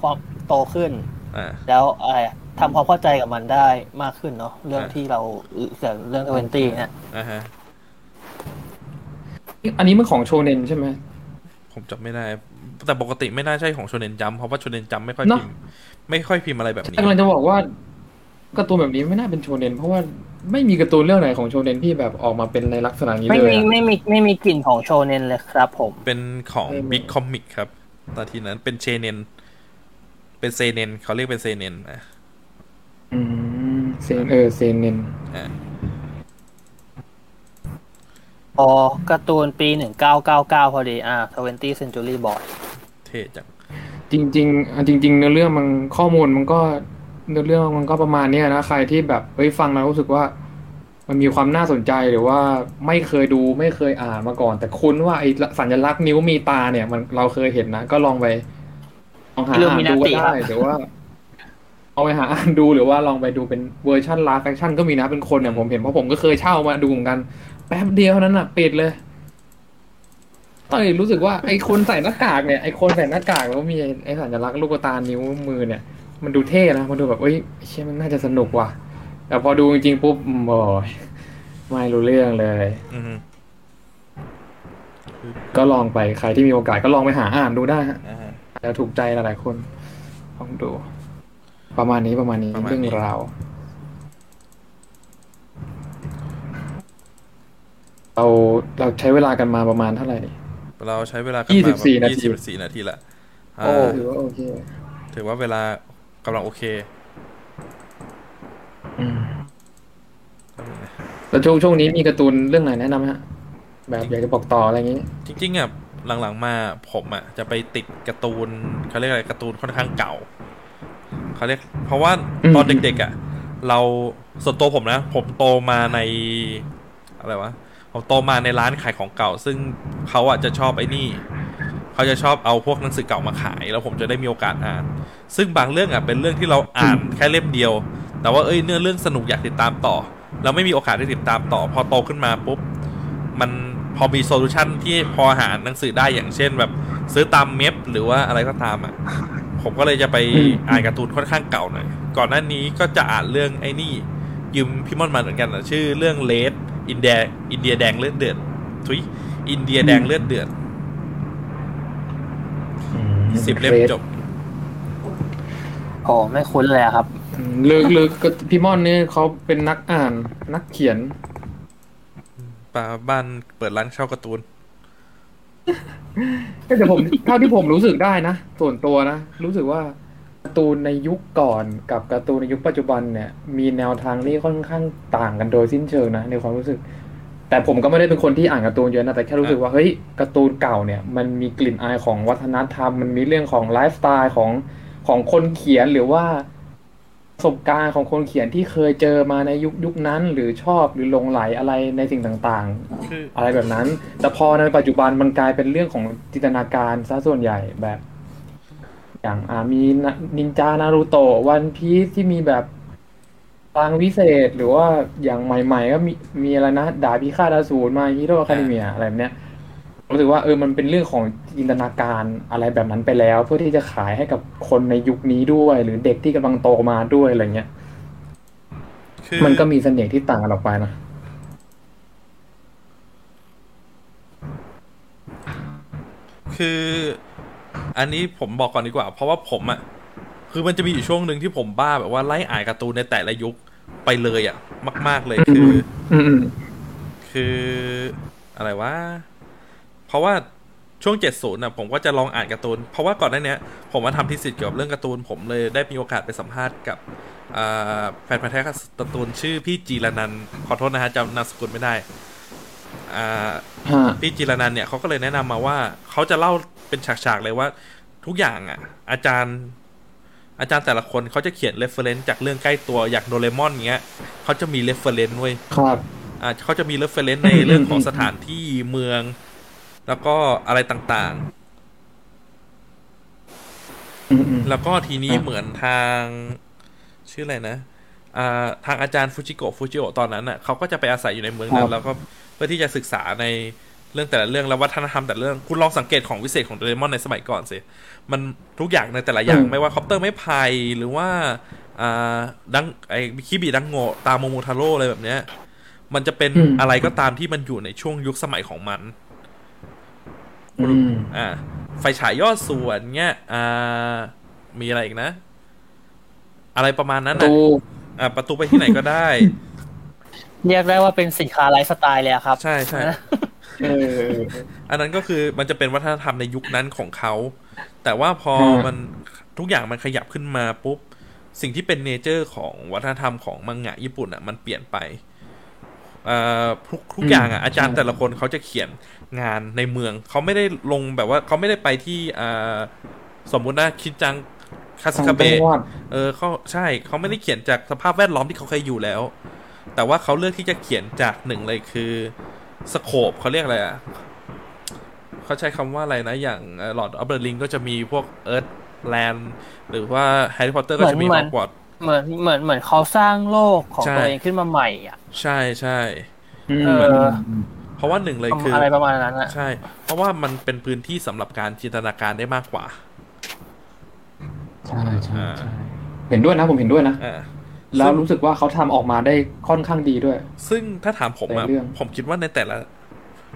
ความโตขึ้นอ่าแล้วอะไรอะทำความเข้าใจกับมันได้มากขึ้นเนาะเรื่องอ่าที่เราเรื่องเรื่องทเวนตี้เนี่ยอ่าฮะอันนี้มันของโชเน็นใช่ไหม ผมจำไม่ได้ แต่ปกติไม่น่าใช่ของโชเนนจัมเพราะว่าโชเนนจัมไม่ค่อยเนอะพิมพ์ไม่ค่อยพิมพ์อะไรแบบนี้กำลังจะบอกว่าการ์ตูนแบบนี้ไม่น่าเป็นโชเน็นเพราะว่าไม่มีการ์ตูนเรื่องไหนของโชเน็นที่แบบออกมาเป็นในลักษณะนี้ไม่เลยมีอะไม่มีไม่มีกลิ่นของโชเนนเลยครับ ผมเป็นของไม่มีบิ๊กคอมิกครับตอนทีนั้นเป็นเชเนนเป็นเซเนนเขาเรียกเป็นเซเนนอะอืมเซนเออเซนเนนอ่า พ อการ์ตูนปีหนึ่งเก้าเก้าเก้าพอดี อ่าทเวนตี้เซนจูรี่บอยเท่จัง จริงๆอะจริง ๆ เนื้อเรื่องมันข้อมูลมันก็เนื้อเรื่องมันก็ประมาณเนี้ยนะใครที่แบบเฮ้ยฟังแล้วรู้สึกว่า มันมีความน่าสนใจหรือว่าไม่เคยดูไม่เคยอ่านมาก่อน แต่คุ้นว่าไอ้สัญลักษณ์นิ้วมีตาเนี่ย มันเราเคยเห็นนะ ก็ลองไปลองหาอ่านดูก็ได้หรือว่าเอาไปหาอ่านดูหรือว่าลองไปดูเป็นเวอร์ชัน live action ก็มีนะเป็นคนเนี่ยผมเห็นเพราะผมก็เคยเช่ามาดูเหมือนกัน แป๊บเดียวเท่านั้นอะปิดเลยตอนนี้รู้สึกว่าไอ้คนใส่หน้ากากเนี่ยไอ้คนใส่หน้ากากแล้วมีไอ้สัญลักษณ์ลูกตานิ้วมือเนี่ย มันดูเท่นะมันดูแบบเอ้ยเชี่ยมันน่าจะสนุกว่ะ แต่พอดูจริงๆปุ๊บอืมโอ้ยไม่รู้เรื่องเลยอือฮึก็ลองไปใครที่มีโอกาสก็ลองไปหาอ่านดูได้ฮะอ่าฮะอาจจะถูกใจหลายๆคนลองดู ประมาณนี้ประมาณนี้ประมาณนี้เรื่องราว เราเราใช้เวลากันมาประมาณเท่าไหร่นี่เราใช้เวลากันยี่สิมาบสี่นาทียี่สิบสี่นาทีละอ่าโอ้ถือว่าโอเค ถือว่าเวลากำลังโอเคอืมแล้วช่วงช่วงนี้มีการ์ตูนเรื่องไหนแนะนำไหมฮะ แบบอยากจะบอกต่ออะไรอย่างนี้ จริงๆอะหลังๆมาผมอะจะไปติดการ์ตูนเขาเรียกอะไรการ์ตูนค่อนข้างเก่าเขาเรียก เพราะว่าอืมตอนเด็กๆอะ เราส่วนตัวผมนะ ผมโตมาใน อะไรวะ ผมโตมาในร้านขายของเก่า ซึ่งเขาอะจะชอบไอ้นี่เขาจะชอบเอาพวกหนังสือเก่ามาขาย แล้วผมจะได้มีโอกาสอ่าน ซึ่งบางเรื่องอะเป็นเรื่องที่เราอ่านแค่เล่มเดียว แต่ว่าเอ้ยเนื้อเรื่องสนุกอยากติดตามต่อ เราไม่มีโอกาสได้ติดตามต่อ พอโตขึ้นมาปุ๊บมันพอมี solution ที่พอหาหนังสือได้อย่างเช่นแบบซื้อตาม MEB หรือว่าอะไรก็ตามอะผมก็เลยจะไปอืมอ่านการ์ตูนค่อนข้างเก่าหน่อย ก่อนหน้านี้ก็จะอ่านเรื่องไอ้นี่ยืมพี่ม่อนมาเหมือนกันนะชื่อเรื่อง Red อินเดียอินเดียแดงเลือดเดือดทุยอินเดียแดงเลือดเดือดสิบเล่มจบโอ้ไม่คุ้นเลยอะครับอืมหรือหรือก็พี่ม่อนนี่เขาเป็นนักอ่านนักเขียนป้าบ้านเปิดร้านเช่าการ์ตูนแต่ผมเท่าที่ผมรู้สึกได้นะส่วนตัวนะรู้สึกว่า การ์ตูนในยุคก่อนกับการ์ตูนในยุคปัจจุบันเนี่ย มีแนวทางที่ค่อนข้างต่างกันโดยสิ้นเชิงนะในความรู้สึก แต่ผมก็ไม่ได้เป็นคนที่อ่านการ์ตูนเยอะนะแต่แค่รู้สึกว่าเฮ้ยการ์ตูนเก่าเนี่ยมันมีกลิ่นอายของวัฒนธรรม มันมีเรื่องของไลฟ์สไตล์ของของคนเขียนหรือว่าประสบการณ์ของคนเขียนที่เคยเจอมาในยุคยุคนั้น หรือชอบหรือหลงไหลอะไรในสิ่งต่างคือๆอะไรแบบนั้น แต่พอในปัจจุบันมันกลายเป็นเรื่องของจินตนาการซะส่วนใหญ่แบบ อย่างอ่ามีนะนินจานารูโตะวันพีซที่มีแบบพลังวิเศษหรือว่าอย่างใหม่ ๆ ก็มีมีอะไรนะดาบพิฆาตอสูร My Hero Academia อะไรแบบเนี้ยรู้สึกว่าเออมันเป็นเรื่องของจินตนาการอะไรแบบนั้นไปแล้ว เพื่อที่จะขายให้กับคนในยุคนี้ด้วย หรือเด็กที่กำลังโตมาด้วยอะไรเงี้ยคือมันก็มีเสน่ห์ที่ต่างกันออกไปนะคือ อันนี้ผมบอกก่อนดีกว่า เพราะว่าผมอะคือมันจะมีอยู่ช่วงหนึ่งที่ผมบ้าแบบว่าไล่อ่านการ์ตูนในแต่ละยุคไปเลยอะมาก ๆเลยคืออืมอืมคืออะไรวะเพราะว่าช่วง70น่ะผมก็จะลองอ่านการ์ตูน เพราะว่าก่อนหน้าเนี้ยผมมาทำทีสิทธิ์เกี่ยวกับเรื่องการ์ตูน ผมเลยได้มีโอกาสไปสัมภาษณ์กับอ่าแฟนพันธุ์แท้การ์ตูนชื่อพี่จีรนันท์ขอโทษนะฮะจำนามสกุลไม่ได้อ่าฮะ พี่จิรนันท์เนี่ยเขาก็เลยแนะนำมาว่าเขาจะเล่าเป็นฉากๆเลยว่า ทุกอย่างอะ อาจารย์ อาจารย์แต่ละคนเขาจะเขียน reference จากเรื่องใกล้ตัวอย่างโดเรมอนเงี้ยเขาจะมี reference เว้ยครับอ่าเขาจะมี reference ในเรื่องของสถานที่เมือง แล้วก็อะไรต่างอืมอืมๆแล้วก็ทีนี้ครับเหมือนทาง ชื่ออะไรนะอ่าทางอาจารย์ฟูจิโกะฟูจิโอะตอนนั้นอะเขาก็จะไปอาศัยอยู่ในเมืองนั้น แล้วก็เพื่อที่จะศึกษาในเรื่องแต่ละเรื่องแล้ววัฒนธรรมแต่ละเรื่องคุณลองสังเกตของวิเศษของโดเรมอนในสมัยก่อนสิมันทุกอย่างในแต่ละอย่างไม่ว่าคอปเตอร์ไม้ไผ่หรือว่าอ่าดังไอคิบิดังโงะตามโมโมทาโร่อะไรแบบเนี้ย มันจะเป็นอืมอะไรก็ตามที่มันอยู่ในช่วงยุคสมัยของมันอืมอ่า ไฟฉายยอดส่วนเนี้ยอ่ามีอะไรอีกนะ อะไรประมาณนั้นนะตูอ่าประตูไปที่ไหนก็ได้ เรียกได้ว่าเป็นสินค้าไลฟ์สไตล์เลยอะครับ ใช่ใช่เอออันนั้นก็คือมันจะเป็นวัฒนธรรมในยุคนั้นของเขา แต่ว่าพอฮะมันทุกอย่างมันขยับขึ้นมาปุ๊บ สิ่งที่เป็นเนเจอร์ของวัฒนธรรมของมังงะญี่ปุ่นอะ มันเปลี่ยนไปเอ่อทุกทุกอย่างอะอาจารย์แต่ละคนเขาจะเขียนงานในเมือง เขาไม่ได้ลงแบบว่าเขาไม่ได้ไปที่อ่าสมมุตินะคิดจังคาสทางคาจัเบะงหวัดเออเขาใช่เขาไม่ได้เขียนจากสภาพแวดล้อมที่เขาเคยอยู่แล้ว แต่ว่าเขาเลือกที่จะเขียนจากหนึ่งเลยคือสโคปเขาเรียกอะไรอะเขาใช้คำว่าอะไรนะ อย่างหลอดออฟเดอะลิงก็จะมีพวกเอิร์ธแลนด์หรือว่าแฮร์รี่พอตเตอร์ก็จะมีเหฮมืออนกวอตส์เหมือนเหมือนเหมือนเขาสร้างโลกของใช่ตัวเองขึ้นมาใหม่อะ ใช่ใช่อืมเออเพราะว่าหนึ่งเลยคืออะไรประมาณนั้นอะใช่ เพราะว่ามันเป็นพื้นที่สำหรับการจินตนาการได้มากกว่า ใช่ใช่ใช่เห็นด้วยนะผมเห็นด้วยนะอ่า แล้วรู้สึกว่าเขาทำออกมาได้ค่อนข้างดีด้วย ซึ่งถ้าถามผมอะในเรื่องผมคิดว่าในแต่ละ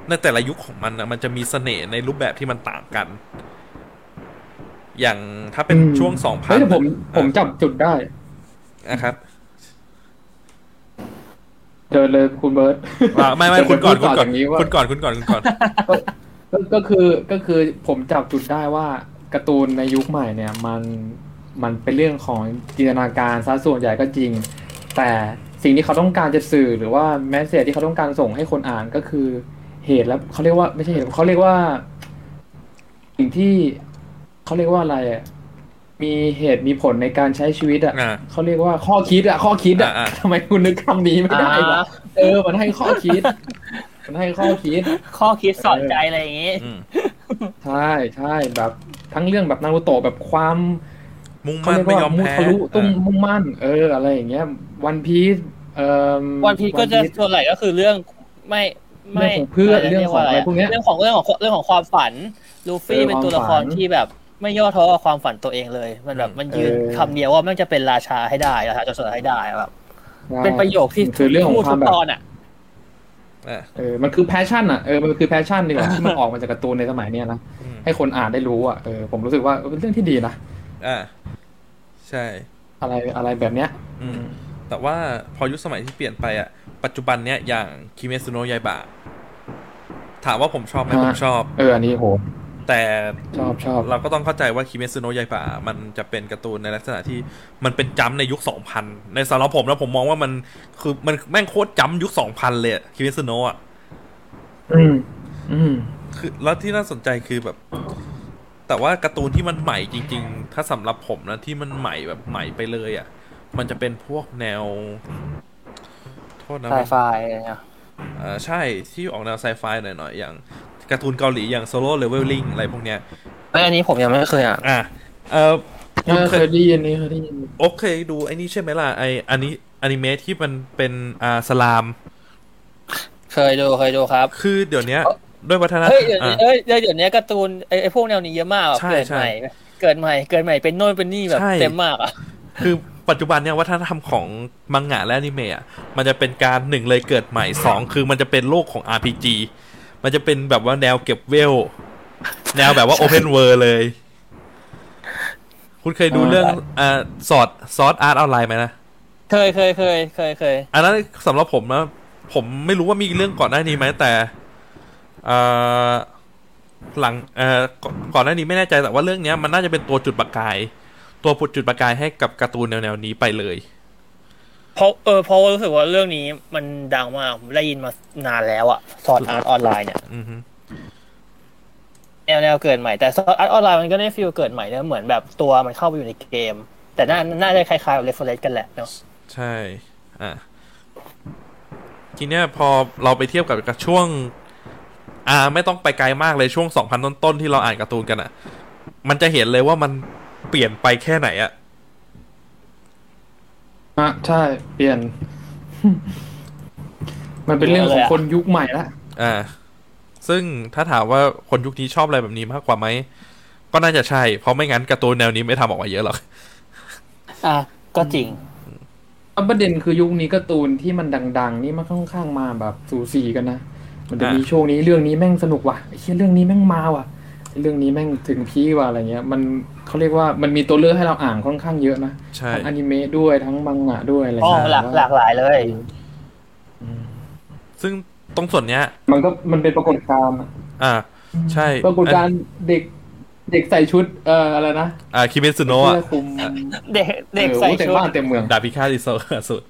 ในแต่ละยุคของมันอะมันจะมีเสน่ห์ในรูปแบบที่มันต่างกัน อย่างถ้าเป็นช่วงสองพัเฮ้นยแต่ผมผมจับจุดได้นะครับเดินเลยคุณเบิร์ตอ่าไม่ไม่คุณก่อนคุณก่อนย่างนี้ว่าคุณก่อนคุณก่อนคุณก่อนก็ก็คือก็คือผมจับจุดได้ว่าการ์ตูนในยุคใหม่เนี่ย มัน มันเป็นเรื่องของจินตนาการซะส่วนใหญ่ก็จริง แต่สิ่งที่เขาต้องการจะสื่อหรือว่าแมสเซจที่เขาต้องการส่งให้คนอ่านก็คือเหตุและเขาเรียกว่าไม่ใช่เหตุเขาเรียกว่า สิ่งที่เขาเรียกว่าอะไรอะมีเหตุมีผลในการใช้ชีวิตอะอ่าเขาเรียกว่าข้อคิดอะ ข้อคิดอะอ่าทำไมคุณนึกคำนี้ไม่ได้วะอ่าเออ มันให้ข้อคิด มันให้ข้อคิด ข้อคิดสอนใจอะไรอย่างงี้อืมใช่ใช่แบบทั้งเรื่องแบบนารูโตะแบบความ มุ่งเขามั่นเรียกไม่ว่ายอมมุแพ้ทะลุตุ้มอ่ามุ่งมั่น เออ อะไรอย่างเงี้ย วันพีซเอ่อวันพีก็จะ One Piece ส่วนใหญ่ก็คือเรื่องไม่ไม่เรื่องของเพื่อนจะเรื่องของอะไรพวกเนี้ยเรื่องของเรื่องของเรื่องของความฝัน ลูฟี่เออเป็นตัวละคความฝันที่แบบไม่ย่อท้อกับความฝันตัวเองเลย มันแบบมันยืนเออคำเดียวว่ามันจะเป็นราชาให้ได้ราชาจนสุดให้ได้แบบใช่เป็นประโยคที่มันคือเรื่องของพูดความแบบทุกตอนอะอ่าเออ มันคือ passion อะ เออ มันคือ passion ดีกว่าที่มันออกมาจากการ์ตูนในสมัยเนี้ยนะอืมให้คนอ่านได้รู้อะ เออ ผมรู้สึกว่าเออเป็นเรื่องที่ดีนะ อ่าใช่ อะไรอะไรแบบเนี้ย อืม แต่ว่าพอยุคสมัยที่เปลี่ยนไปอะ ปัจจุบันเนี้ยอย่างคิเมซุโนะยายบะถามว่าผมชอบไหมฮะผมชอบ เอออันนี้โหแต่ชอบชอบเราก็ต้องเข้าใจว่าคิเมซุโนะยายบะมันจะเป็นการ์ตูนในลักษณะที่มันเป็นจัมป์ในยุค 2000 ในสำหรับผมแล้วผมมองว่ามันคือมันแม่งโคตรจัมป์ยุค 2000 เลยคิเมซุโนะอะ อืม อืม คือแล้วที่น่าสนใจคือแบบ แต่ว่าการ์ตูนที่มันใหม่จริง ๆ ถ้าสำหรับผมนะที่มันใหม่แบบใหม่ไปเลยอะ มันจะเป็นพวกแนว โทษนะไซไฟอะไรเงี้ยอ่าใช่ที่ออกแนวไซไฟหน่อยๆอย่างการ์ตูนเกาหลีอย่าง Solo Leveling อะไรพวกเนี้ยไอยอันนี้ผมยังไม่เคยอ่านอะเออเออเคยได้ยินนี่เคยได้ยินโอเคดูไอ้นี่ใช่ไหมล่ะไออันนี้อนิเมะที่มันเป็นอ่าสไลม์ เคยดูเคยดูครับ คือเดี๋ยวเนี้ย ด้วยวัฒนธรรมเฮ้ยเดี๋ยวนี้อะเอ้ยเดี๋ยวนี้การ์ตูนไอ้ไอ้พวกแนวนี้เยอะมากอะใช่เกิดใช่ใหม่ เกิดใหม่เกิดใหม่เป็นโน่นเป็นนี่แบบใช่เต็มมากอะคือปัจจุบันเนี่ยวัฒนธรรมของมังงะและอนิเมะอะมันจะเป็นการหนึ่งเลยเกิดใหม่สองคือมันจะเป็นโลกของ RPG มันจะเป็นแบบว่าแนวเก็บเวล แนวแบบว่า Open World เลย คุณเคยดูเรื่องอ่าสอดซอสอาร์ตออนไลน์ไหมนะ เคยเคยเคยเคยเคยอันนั้นสำหรับผมนะผมไม่รู้ว่ามีเรื่องก่อนหน้านี้ไหมแต่เอ่อ หลังเอ่อก่อนก่อนหน้านี้ไม่แน่ใจแต่ว่าเรื่องเนี้ยมันน่าจะเป็นตัวจุดประกาย ตัวปุดจุดประกายให้กับการ์ตูนแนวๆนี้ไปเลยเพราะเออเพราะว่ารู้สึกว่าเรื่องนี้มันดังมากผมได้ยินมานานแล้วอะสอนอาร์ตออนไลน์เนี่ยอือฮึแนวแนวเกิดใหม่แต่ Sword Art Online มันก็ได้ feel เกิดใหม่เนี่ยเหมือนแบบตัวมันเข้าไปอยู่ในเกม แต่น่าน่าจะคล้ายๆกับเรฟเฟรนกันแหละเนาะใช่ อะทีเนี้ยพอเราไปเทียบกับกับช่วง อ่า ไม่ต้องไปไกลมากเลยช่วงสองพันต้นๆที่เราอ่านการ์ตูนกันอะ่ะ มันจะเห็นเลยว่ามันเปลี่ยนไปแค่ไหนอะ่ะอะใช่เปลี่ยน มันเป็นเรื่องของคนยุคใหม่ละอ่า ซึ่งถ้าถามว่าคนยุคนี้ชอบอะไรแบบนี้มากกว่าไหมก็น่าจะใช่ เพราะไม่งั้นการ์ตูนแนวนี้ไม่ทำออกมาเยอะหรอก อะก็จริงประเด็นคือยุคนี้การ์ตูนที่มันดัง ๆ นี่มันค่อนข้างมาแบบสูสีกันนะ มันจะมีอะช่วงนี้เรื่องนี้แม่งสนุกว่ะไอ้เชี่ยเรื่องนี้แม่งมาว่ะไอ้เรื่องนี้แม่งถึงพีคว่ะอะไรเงี้ย มันเขาเรียกว่ามันมีตัวเลือกให้เราอ่านค่อนข้างเยอะนะใช่ทั้งอนิเมะด้วยทั้งมังงะด้วยอะไรอ๋อเงี้ยหลากหลากหลายเลย ซึ่งตรงส่วนเนี้ย มันก็มันเป็นปรากฏการณ์อะอ่า ใช่ ปรากฏการณ์เด็กเด็กใส่ชุดเอ่ออะไรนะอ่าคิเมสึโนะเสื้อคลุมอะเด็กเด็กออใส่โอ้เต็มชุดบ้านเต็มเมืองดาบพิฆาตอิโซสุด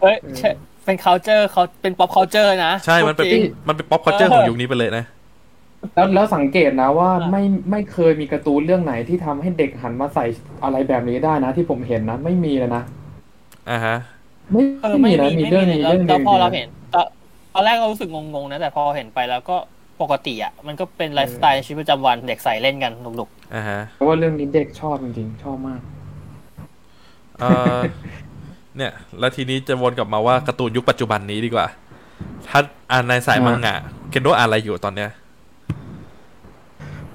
เฮ้ยใช่ เป็น culture เขาเป็น pop culture นะใช่ มันเป็นจริง มันเป็น pop culture ของยุคนี้ไปเลยนะ แล้วแล้วสังเกตนะว่าอะ ไม่ไม่เคยมีการ์ตูนเรื่องไหนที่ทำให้เด็กหันมาใส่อะไรแบบนี้ได้นะ ที่ผมเห็นนะ ไม่มีเลยนะ อ่าฮะ ไม่เออไม่ไม่มีนะมีมีเรื่องนี้ไม่เรื่องแล้วพอเรามีเดียวจริงๆเห็นตอนตอนแรกเรารู้สึกงงๆนะ แต่พอเห็นไปแล้วก็ปกติอะ มันก็เป็นไลฟ์สไตล์ในชีวิตประจำวันเด็กใส่เล่นกันหนุกอ่าฮะ เพราะว่าเรื่องนี้เด็กชอบจริงๆชอบมาก เออ เนี่ย แล้วทีนี้จะวนกลับมาว่าการ์ตูนยุคปัจจุบันนี้ดีกว่า ถ้าอ่านในสายอ่ามัมังงะเคนโดอ่านอะไรอยู่ตอนเนี้ย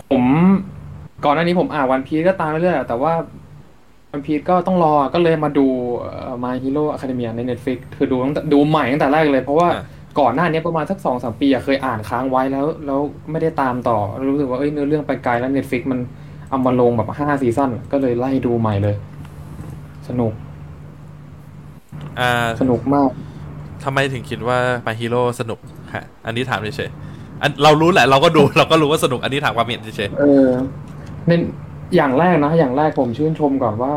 ผมก่อนหน้านี้ผมอ่านวันพีก็ตามไปเรื่อยๆแต่ว่าวันพีก็ต้องรอก็เลยมาดูMy Hero Academy ใน Netflix คือดูตั้งแต่ดูใหม่ตั้งแต่แรกเลย เพราะว่าอ่าก่อนหน้านี้ประมาณสักสองสามปีอะเคยอ่านค้างไว้แล้ว แล้วไม่ได้ตามต่อ รู้สึกว่าเอ้ยเนื้อเรื่องไปไกลแล้ว Netflix มันเอามาลงแบบห้าซีซั่นก็เลยไล่ดูใหม่เลย สนุกอ่า สนุกมากทำไมถึงคิดว่า My Hero สนุกฮะอันนี้ถามเฉยๆอันเรารู้แหละเราก็ดูเราก็รู้ว่าสนุกอันนี้ถามความเห็นเฉยเออในอย่างแรกนะ อย่างแรกผมชื่นชมก่อนว่า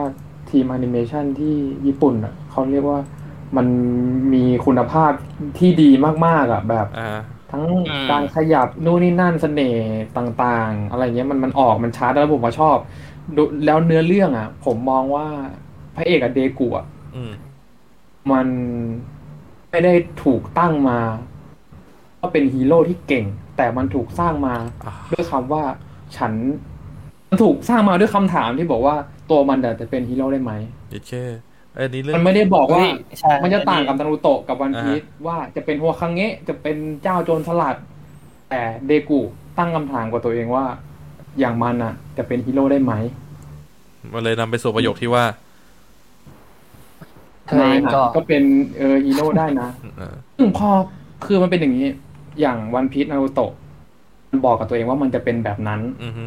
ทีมแอนิเมชันที่ญี่ปุ่นอะเขาเรียกว่ามันมีคุณภาพที่ดีมากๆอะแบบๆอ่าทั้งการขยับนู่นนี่นั่นเสน่ห์ต่างๆ อะไรเงี้ยมันมันออกมันชัดแล้วผมก็ชอบดูแล้วเนื้อเรื่องอะ ผมมองว่าพระเอกอะเดกุอะอื มมันไม่ได้ถูกตั้งมาว่าเป็นฮีโร่ที่เก่ง แต่มันถูกสร้างมาอ่าด้วยคำว่าฉัน มันถูกสร้างมาด้วยคำถามที่บอกว่าตัวมันเดจะเป็นฮีโร่ได้ไหมเดี๋ยวแค่เอันนี้เรื่องมันไม่ได้บอกๆว่าเฮ้ยใช่มันจะต่างกับนารูโตะกับวันพีอ่าชว่าจะเป็นหัวคังเงะจะเป็นเจ้าโจรสลัด แต่เดกุตั้งคำถามกับตัวเองว่า อย่างมันอะ จะเป็นฮีโร่ได้ไหมมันเลยนำไปสู่ประโยคที่ว่า เธอเองก็ก็เป็นเออฮีโร่ได้นะเออซึ่งพอคือมันเป็นอย่างนี้ อย่างวันพีชนารูโตะมันบอกกับตัวเองว่ามันจะเป็นแบบนั้นอือฮึ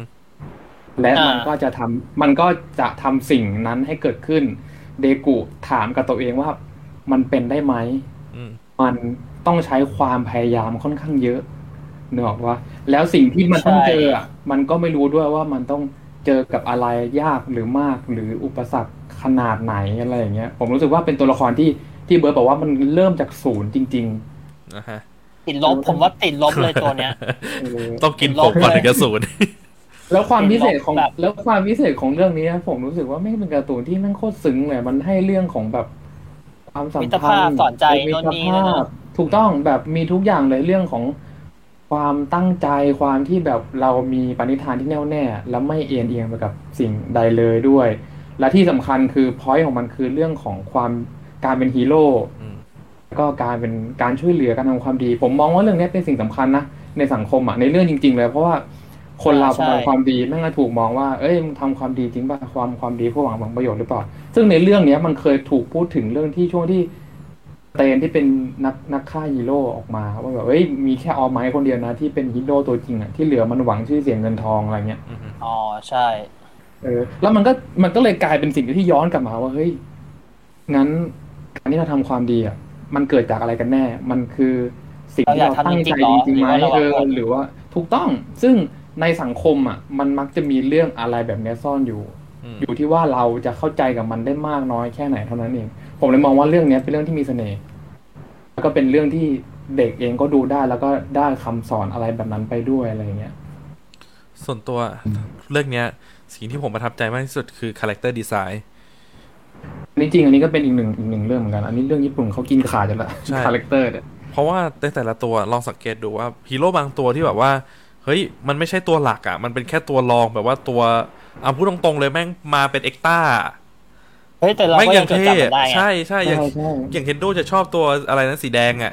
และอ่ามัมันก็จะทำมันก็จะทำสิ่งนั้นให้เกิดขึ้น เดกุถามกับตัวเองว่ามันเป็นได้ไหมอืมมันต้องใช้ความพยายามค่อนข้างเยอะเนกออกว่า แล้วสิ่งที่มันต้องใช่เจออะมันก็ไม่รู้ด้วยว่ามันต้องเจอกับอะไรยากหรือมากหรืออุปสรรค ขนาดไหนอะไรอย่างเงี้ย ผมรู้สึกว่าเป็นตัวละครที่ที่เบิร์ตบอกว่ามันเริ่มจากศูนย์จริงนะฮะติดลบผมว่าติดลบเลยตัวเนี้ยๆเออต้องกินผมก่อนถึงจะศูนย์แล้วความพิเศษของแบบแล้วความพิเศษของเรื่องนี้นะผมรู้สึกว่าไม่งเป็นการ์ตูนที่แม่งโคตรซึ้งเลยมันให้เรื่องของแบบความสัมมิตรพัภานพธ์สอนใจมิโน่นตรนี่ภานะพถูกต้องแบบมีทุกอย่างเลยเรื่องของความตั้งใจความที่แบบเรามีปณิธานที่แน่วแน่ แล้วไม่เอียงเอียงไปกับสิ่งใดเลยด้วย และที่สำคัญคือ point ของมันคือเรื่องของความการเป็นฮีโร่อืมก็การเป็นการช่วยเหลือการทำความดี ผมมองว่าเรื่องนี้เป็นสิ่งสำคัญนะในสังคมอะในเรื่องจริง ๆ เลยเพราะว่าคนเราใช่ทำความดีแม่งก็ถูกมองว่า เอ้ยมึงทำความดีจริงป่ะความความดีเพื่อหวังผลประโยชน์หรือเปล่า ซึ่งในเรื่องเนี้ยมันเคยถูกพูดถึงเรื่องที่ช่วงที่สเตนที่เป็นนักนักฆ่าฮีโร่ออกมาว่าแบบเอ้ยมีแค่ออไม้คนเดียวนะที่เป็นฮีโร่ตัวจริงอะที่เหลือมันหวังชื่อเสียงเงินทองอะไรเงี้ยอืมอ๋อใช่ เออ แล้วมันก็มันก็เลยกลายเป็นสิ่งที่ย้อนกลับมาว่าเฮ้ยงั้นการที่เราทำความดีอะมันเกิดจากอะไรกันแน่ มันคือสิ่งที่เราตั้งใจจริงๆไหมเออหรือว่าถูกต้อง ซึ่งในสังคมอะ มันมักจะมีเรื่องอะไรแบบเนี้ยซ่อนอยู่อืมอยู่ที่ว่าเราจะเข้าใจกับมันได้มากน้อยแค่ไหนเท่านั้นเอง ผมเลยมองว่าเรื่องเนี้ยเป็นเรื่องที่มีเสน่ห์แล้วก็เป็นเรื่องที่เด็กเองก็ดูได้แล้วก็ได้คำสอนอะไรแบบนั้นไปด้วยอะไรอย่างเงี้ย ส่วนตัวเรื่องเนี้ย สิ่งที่ผมประทับใจมากที่สุดคือ character designอันนี้จริงอันนี้ก็เป็นอีกหนึ่งอีกหนึ่งเรื่องเหมือนกัน อันนี้เรื่องญี่ปุ่นเขากินขาดจนละใช่คาแรคเตอร์เนี่ยเพราะว่าในแต่ละตัวลองสังเกตดูว่าฮีโร่บางตัวที่แบบว่า เฮ้ย มันไม่ใช่ตัวหลักอะ่ะ มันเป็นแค่ตัวรองแบบว่าตัวเอาพูดตรงๆเลยแม่งมาเป็นเอ็กต้าเฮ้ยแต่เราแม่งก็ยังจดจำมันได้อย่างเท่ไงใช่ใช่อย่างใช่ใช่อย่างเคนโดจะชอบตัวอะไรนะสีแดงอะ่ะ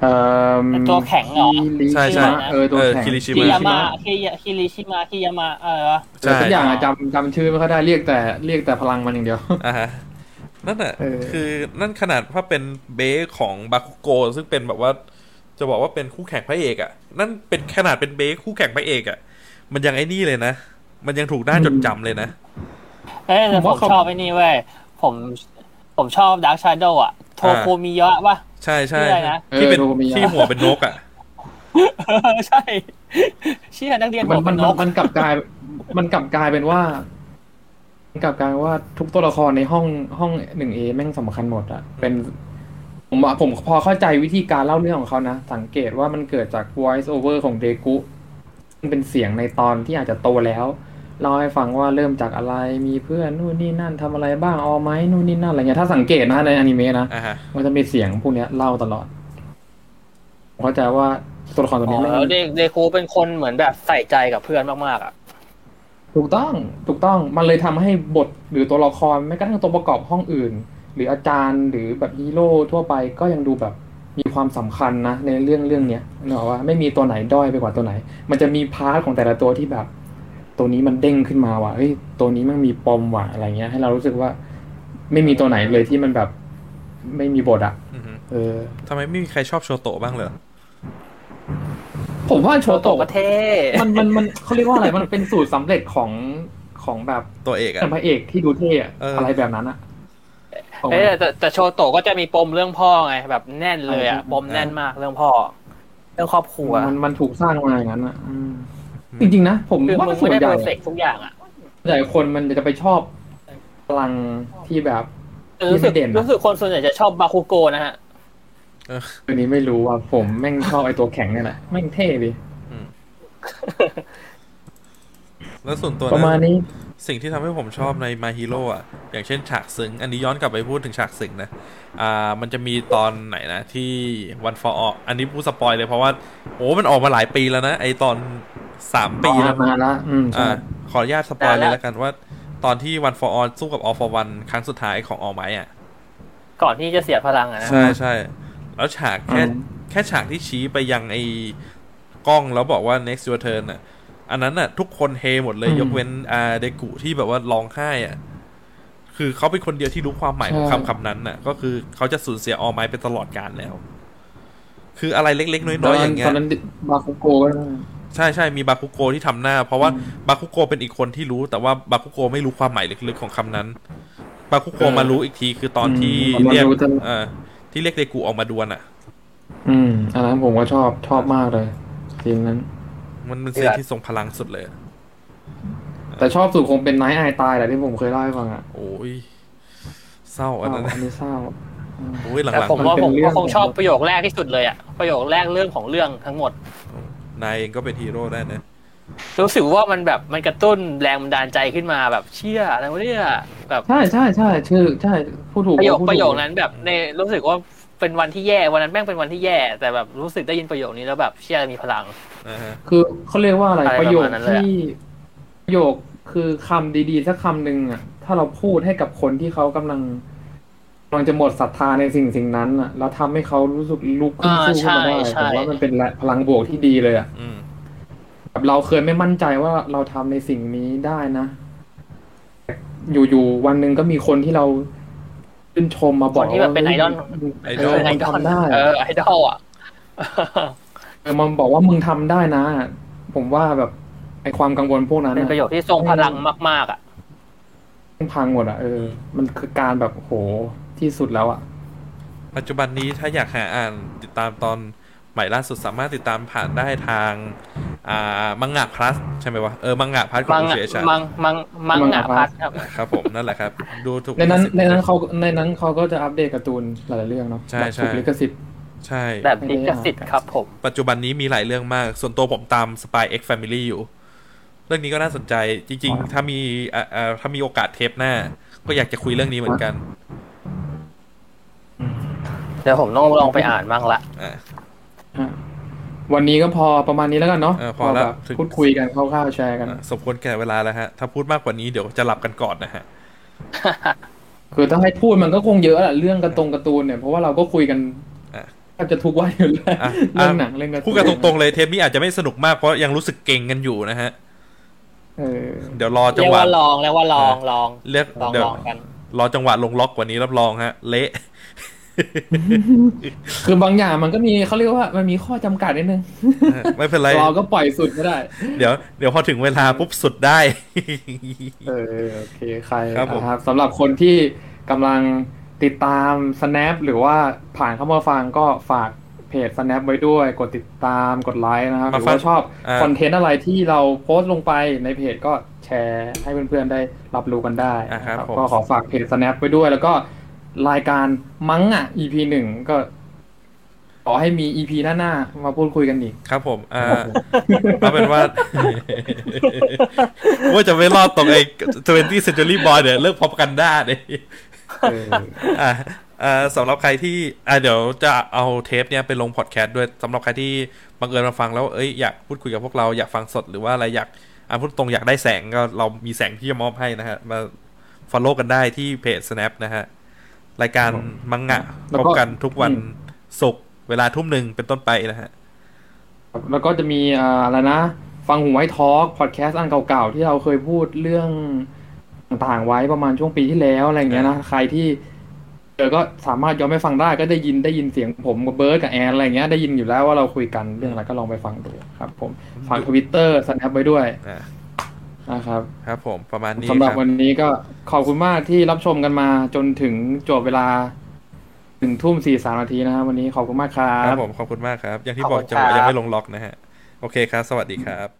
เอ่อเป็นตัวแข็งเหรอคิริใช่ใช่ชิมะเออตัวเออแข็งคิริชิคิมะยามะคิยาคิริชิมะคิยามะเออเออทุกอย่างอะจำจำชื่อไม่ค่อยได้เรียกแต่เรียกแต่พลังมันอย่างเดียวอ่าฮะนั่นน่ะเออคือนั่นขนาดว่าเป็นเบสของบาคุโกซึ่งเป็นแบบว่าจะบอกว่าเป็นคู่แข่งพระเอกอะ่ะ นั่นเป็นขนาดเป็นเบสคู่แข่งพระเอกอะ่ะ มันยังไอ้นี่เลยนะ มันยังถูกน่าจดจำเลยนะเอ้ยแต่ผมผว่ามเขาชอบไอ้นี่เว้ยผมผมชอบดาร์คชาโดว์อะ โทโคมิยะป่ะใช่ใช่ชื่ออะไรนะที่เป็นเออโดมิยะที่หัวเป็นนกอะใช่เชี่ยนักเรียนมันหัวมัเป็นนมันกมันกลับกลาย มันกลับกลายเป็นว่า มันกลับกลายว่าทุกตัวละครในห้องห้องหนึ่งเอแม่งสำคัญหมดอะเป็นผมว่าผมพอเข้าใจวิธีการเล่าเรื่องของเขานะ สังเกตว่ามันเกิดจาก voice over ของเดกุมันเป็นเสียงในตอนที่อาจจะโตแล้ว เล่าให้ฟังว่าเริ่มจากอะไรมีเพื่อนนู่นนี่นั่นทำอะไรบ้างออไหมนู่นนี่นั่นอะไรเงี้ยถ้าสังเกตนะในอนิเมะนะอ่าฮะมันจะมีเสียงพวกเนี้ยเล่าตลอดผมเข้าใจว่าตัวละครตัวอ๋นี้อแม่งแล้วเดเดคูเป็นคนเหมือนแบบใส่ใจกับเพื่อนมากๆอะถูกต้องถูกต้องมันเลยทำให้บทหรือตัวละครแม้กระทั่งตัวประกอบห้องอื่น หรืออาจารย์หรือแบบฮีโร่ทั่วไปก็ยังดูแบบมีความสำคัญนะในเรื่องเรื่องเนี้ยเนกอะว่าไม่มีตัวไหนด้อยไปกว่าตัวไหน มันจะมีพาร์ทของแต่ละตัวที่แบบ ตัวนี้มันเด้งขึ้นมาว่ะเฮ้ยตัวนี้มันมีปมว่ะอะไรเงี้ย ให้เรารู้สึกว่าไม่มีตัวไหนเลยที่มันแบบไม่มีบทอะอือฮึเออทำไมไม่มีใครชอบโชโตะบ้างเลยผมว่าโชโตะประเทศมันมันมันเขาเรียกว่าอะไรมันเป็นสูตรสำเร็จของของแบบตัวเอกอะเป็นพระเอกที่ดูเท่อะเออออะไรแบบนั้นอะผมเอ้ยแต่แต่โชโตะก็จะมีปมเรื่องพ่อไงแบบแน่นเลยอะใช่ปมแน่นมากเรื่องพ่อ เรื่องครอบครัวมันมันถูกสร้างมาอย่างนั้นอะอืม จริงๆนะผมคือว่ามึงส่ไม่วนได้ใหเพญ่อร์เฟกทุกอย่างอะส่วนใหญ่คนมันจะไปชอบพลังที่แบบรู้สึกที่ไม่เด่นอะรู้สึกคนส่วนใหญ่จะชอบบาคุโกนะฮะอันนี้ไม่รู้ว่าผมแม่งชอบไอ้ตัวแข็งเนี่ยแหละแม่งเท่ดิ แล้วส่วนตัวประมาณนะนี้ สิ่งที่ทำให้ผมชอบใน My Hero อะ อย่างเช่นฉากซึ้ง อันนี้ย้อนกลับไปพูดถึงฉากซึ้งนะ อ่า มันจะมีตอนไหนนะที่ One for All อันนี้พูดสปอยเลยเพราะว่า โอ้ มันออกมาหลายปีแล้วนะ ไอตอนสามปีแล้วมาละอืมใช่อ่า ขออนุญาตสปอยเลนานยแล้วแล้วกันว่า ตอนที่ One for All สู้กับ All for One ครั้งสุดท้ายของ All Might อะ ก่อนที่จะเสียพลังอะนะ ใช่ใช่ แล้วฉากแค่อืมแค่ฉากที่ชี้ไปยังไอ้กล้องแล้วบอกว่า next your turn อะ อันนั้นน่ะ ทุกคนเฮหมดเลยอืมยกเว้นอาเดกุที่แบบว่าร้องไห้อะ คือเขาเป็นคนเดียวที่รู้ความหมายของใช่คำคำนั้นน่ะ ก็คือเขาจะสูญเสียออไม้ไปตลอดกาลแล้ว คืออะไรเล็กๆ น้อยๆอย่างเงี้ตยอนนั้นบาคุโกก็ได้ใช่ใช่มีบาคุโกที่ทำหน้า เพราะว่าบาคุโกเป็นอีกคนที่รู้ แต่ว่าบาคุโกไม่รู้ความหมายลึกๆของคำนั้นบาคุโกเออมารู้อีกทีคือตอนที่อืมมาเรียกรู้ตอนเอ่อที่เรียกเดกุออกมาดวลอะ อืมอันนั้นผมก็ชอบชอบมากเลยทีนั้น มันเป็นซีนที่ทรงพลังสุดเลยอะแต่ชอบสุดคงเป็นไนท์ไอตายแหละที่ผมเคยเล่าให้ฟังอะโอ้ยเศร้าอันนั้นอันะนนี้เศร้าโอ้ยหแต่ลังผมว่ามันเป็นผมเรื่ก็องคงชอบประโยคแรกที่สุดเลยอะประโยคแรกเรื่องของเรื่องทั้งหมดๆนายเองก็เป็นฮีโร่ได้นะรู้สึกว่ามันแบบมันกระตุ้นแรงบันดาลใจขึ้นมาแบบเชี่ยอะไรวะเนี่ยแบบใช่ใช่ใช่ชื่อใช่พูดถูกประโยคพูดถูกประโยคนั้นแบบในรู้สึกว่า เป็นวันที่แย่วันนั้นแม่งเป็นวันที่แย่ แต่แบบรู้สึกได้ยินประโยคนี้แล้วแบบเชี่ยมีพลังอ่าฮะคือเขาเรียกว่าอะไรอะไรประโยคประมาณนั้นเลยอะที่ประโยคคือคำดีๆสักคำหนึ่งอะ ถ้าเราพูดให้กับคนที่เขากำลังกำลังจะหมดศรัทธาในสิ่งสิ่งนั้นอะแล้วทำให้เขารู้สึกลุกขึ้นอ่าสู้ขึ้นมาได้ใช่ผมว่าใช่มันเป็นแรงพลังบวกที่ดีเลยอะอืมแบบเราเคยไม่มั่นใจว่าเราทำในสิ่งนี้ได้นะแต่อยู่ๆวันหนึ่งก็มีคนที่เรา ชื่นชมมาบคอกนที่แบบเป็นไอดอลไอเอดออลไอมึงดอลทำได้เออไอดอลอะเออมันบอกว่ามึงทำได้นะ ผมว่าแบบไอความกังวลพวกนั้นเป็นอะประโยคที่ทรงพลังมาก ๆ อะพังหมดอะเออ มันคือการแบบโหที่สุดแล้วอะ ปัจจุบันนี้ถ้าอยากหาอ่านติดตามตอนให ม่ล่าสุดสามารถติดตามผ่านได้ทาง อ่ามังงะพลัสใช่ไหมวะเออมังงะพลัสของมังเสียชามังมังมังงะพัดครับครับผมนั่นแหละครับ ดูถูกในนั้นลิขสิทธิ์ในนั้นเขาในนั้นเขาก็จะอัปเดตการ์ตูนหลายๆเรื่องเนาะใช่แบบใช่ถูกลิขสิทธิ์ใช่แบบลิขสิทธิ์ครับผมปัจจุบันนี้มีหลายเรื่องมาก ส่วนตัวผมตาม Spy X Family อยู่ เรื่องนี้ก็น่าสนใจจริง ๆ ถ้ามีอ่าอ่าถ้ามีโอกาสเทปหน้า ก็อยากจะคุยเรื่องนี้เหมือนกันเดี๋ยวผมต้องลองไปอ่านบ้างละอ่าฮะ วันนี้ก็พอประมาณนี้แล้วกันเนาะเออพอแล้วแบบถึงพูดคุยกันคร่าวๆแชร์กันอ่าสมควรแก่เวลาแล้วฮะ ถ้าพูดมากกว่านี้เดี๋ยวจะหลับกันก่อนนะฮะคือถ้าให้พูดมันก็คงเยอะแหละเรื่องการ์ตรงการ์ตูนเนี่ยเพราะว่าเราก็คุยกันอะแทบจะทุกวันอยู่แล้วอะเรื่องหนังเรื่องการ์ตูนพูดกันตรงๆเลยเทปนี้อาจจะไม่สนุกมากเพราะยังรู้สึกเก่งกันอยู่นะฮะเออเดี๋ยวรอจัเรีงยกหวะว่าลองเรียกว่าลองลองเรียกลองเดี๋ยวลองกันรอจังหวะลงล็อกกว่านี้รับรองฮะ เละ คือบางอย่างมันก็มีเขาเรียกว่ามันมีข้อจำกัดนิดนึงไม่เป็นไรเราก็ปล่อยสุดไม่ได้ เดี๋ยวเดี๋ยวพอถึงเวลาปุ๊บสุดได้ เออโอเคใครครับผมนะครับสำหรับคนที่กำลังติดตาม snap หรือว่าผ่านเข้ามาฟังก็ฝากเพจ snap ไว้ด้วย กดติดตามกดไลค์นะครับหมารือฟังว่าชอบอ่าคอนเทนต์อะไรที่เราโพสต์ลงไปในเพจก็แชร์ให้เพื่อนๆได้รับรู้กันได้อ่าครับนะครับผมก็ขอฝากเพจ snap ไว้ด้วยแล้วก็ รายการมั้งอะ EP หนึ่งก็ ขอให้มี EP หน้าๆมาพูดคุยกันอีก ครับผมอ่าเอาเป็นว่า ว่าจะไม่รอดตรงไอ้20 century boy เนี่ยเลิกพบกันได้เนี่ยเอออ่าอ่าสำหรับใครที่อ่าเดี๋ยวจะเอาเทปเนี้ยไปลงพอดแคสต์ด้วยสำหรับใครที่บังเอิญมาฟังแล้วเอ้ยอยากพูดคุยกับพวกเราอยากฟังสดหรือว่าอะไรอยากอ่าพูดตรงอยากได้แสงก็เรามีแสงที่จะมอบให้นะฮะมา follow กันได้ที่เพจ snap นะฮะ รายการมังงะแล้วก็พบกันทุกวันอืมศุกร์เวลาทุ่มหนึ่งเป็นต้นไปนะฮะครับแล้วก็จะมีอ่าอะไรนะ ฟังหูไว้ทอล์กพอดแคสต์อันเก่าๆ ที่เราเคยพูดเรื่องต่างๆไว้ประมาณช่วงปีที่แล้วอะไรอย่างเงี้ยนะ ใครที่เจอก็สามารถย้อนไปฟังได้ก็ได้ยินได้ยินเสียงผมกับเบิร์ดกับแอนอะไรอย่างเงี้ยได้ยินอยู่แล้วว่าเราคุยกันเรื่องอะไรก็ลองไปฟังดูครับ ผมฝากทวิตเตอร์สแนปไว้ด้วยอ่า นะครับครับ ผมประมาณนี้สำหรับครับวันนี้ก็ขอบคุณมากที่รับชมกันมาจนถึงจบเวลาหนึ่งทุ่มสี่สามนาทีนะครับวันนี้ขอบคุณมากครัครับบผมขอบคุณมากครับ อย่างที่บอกขอบคุณจังหวะครับยังไม่ลงล็อกนะฮะ โอเคครับ สวัสดีครับ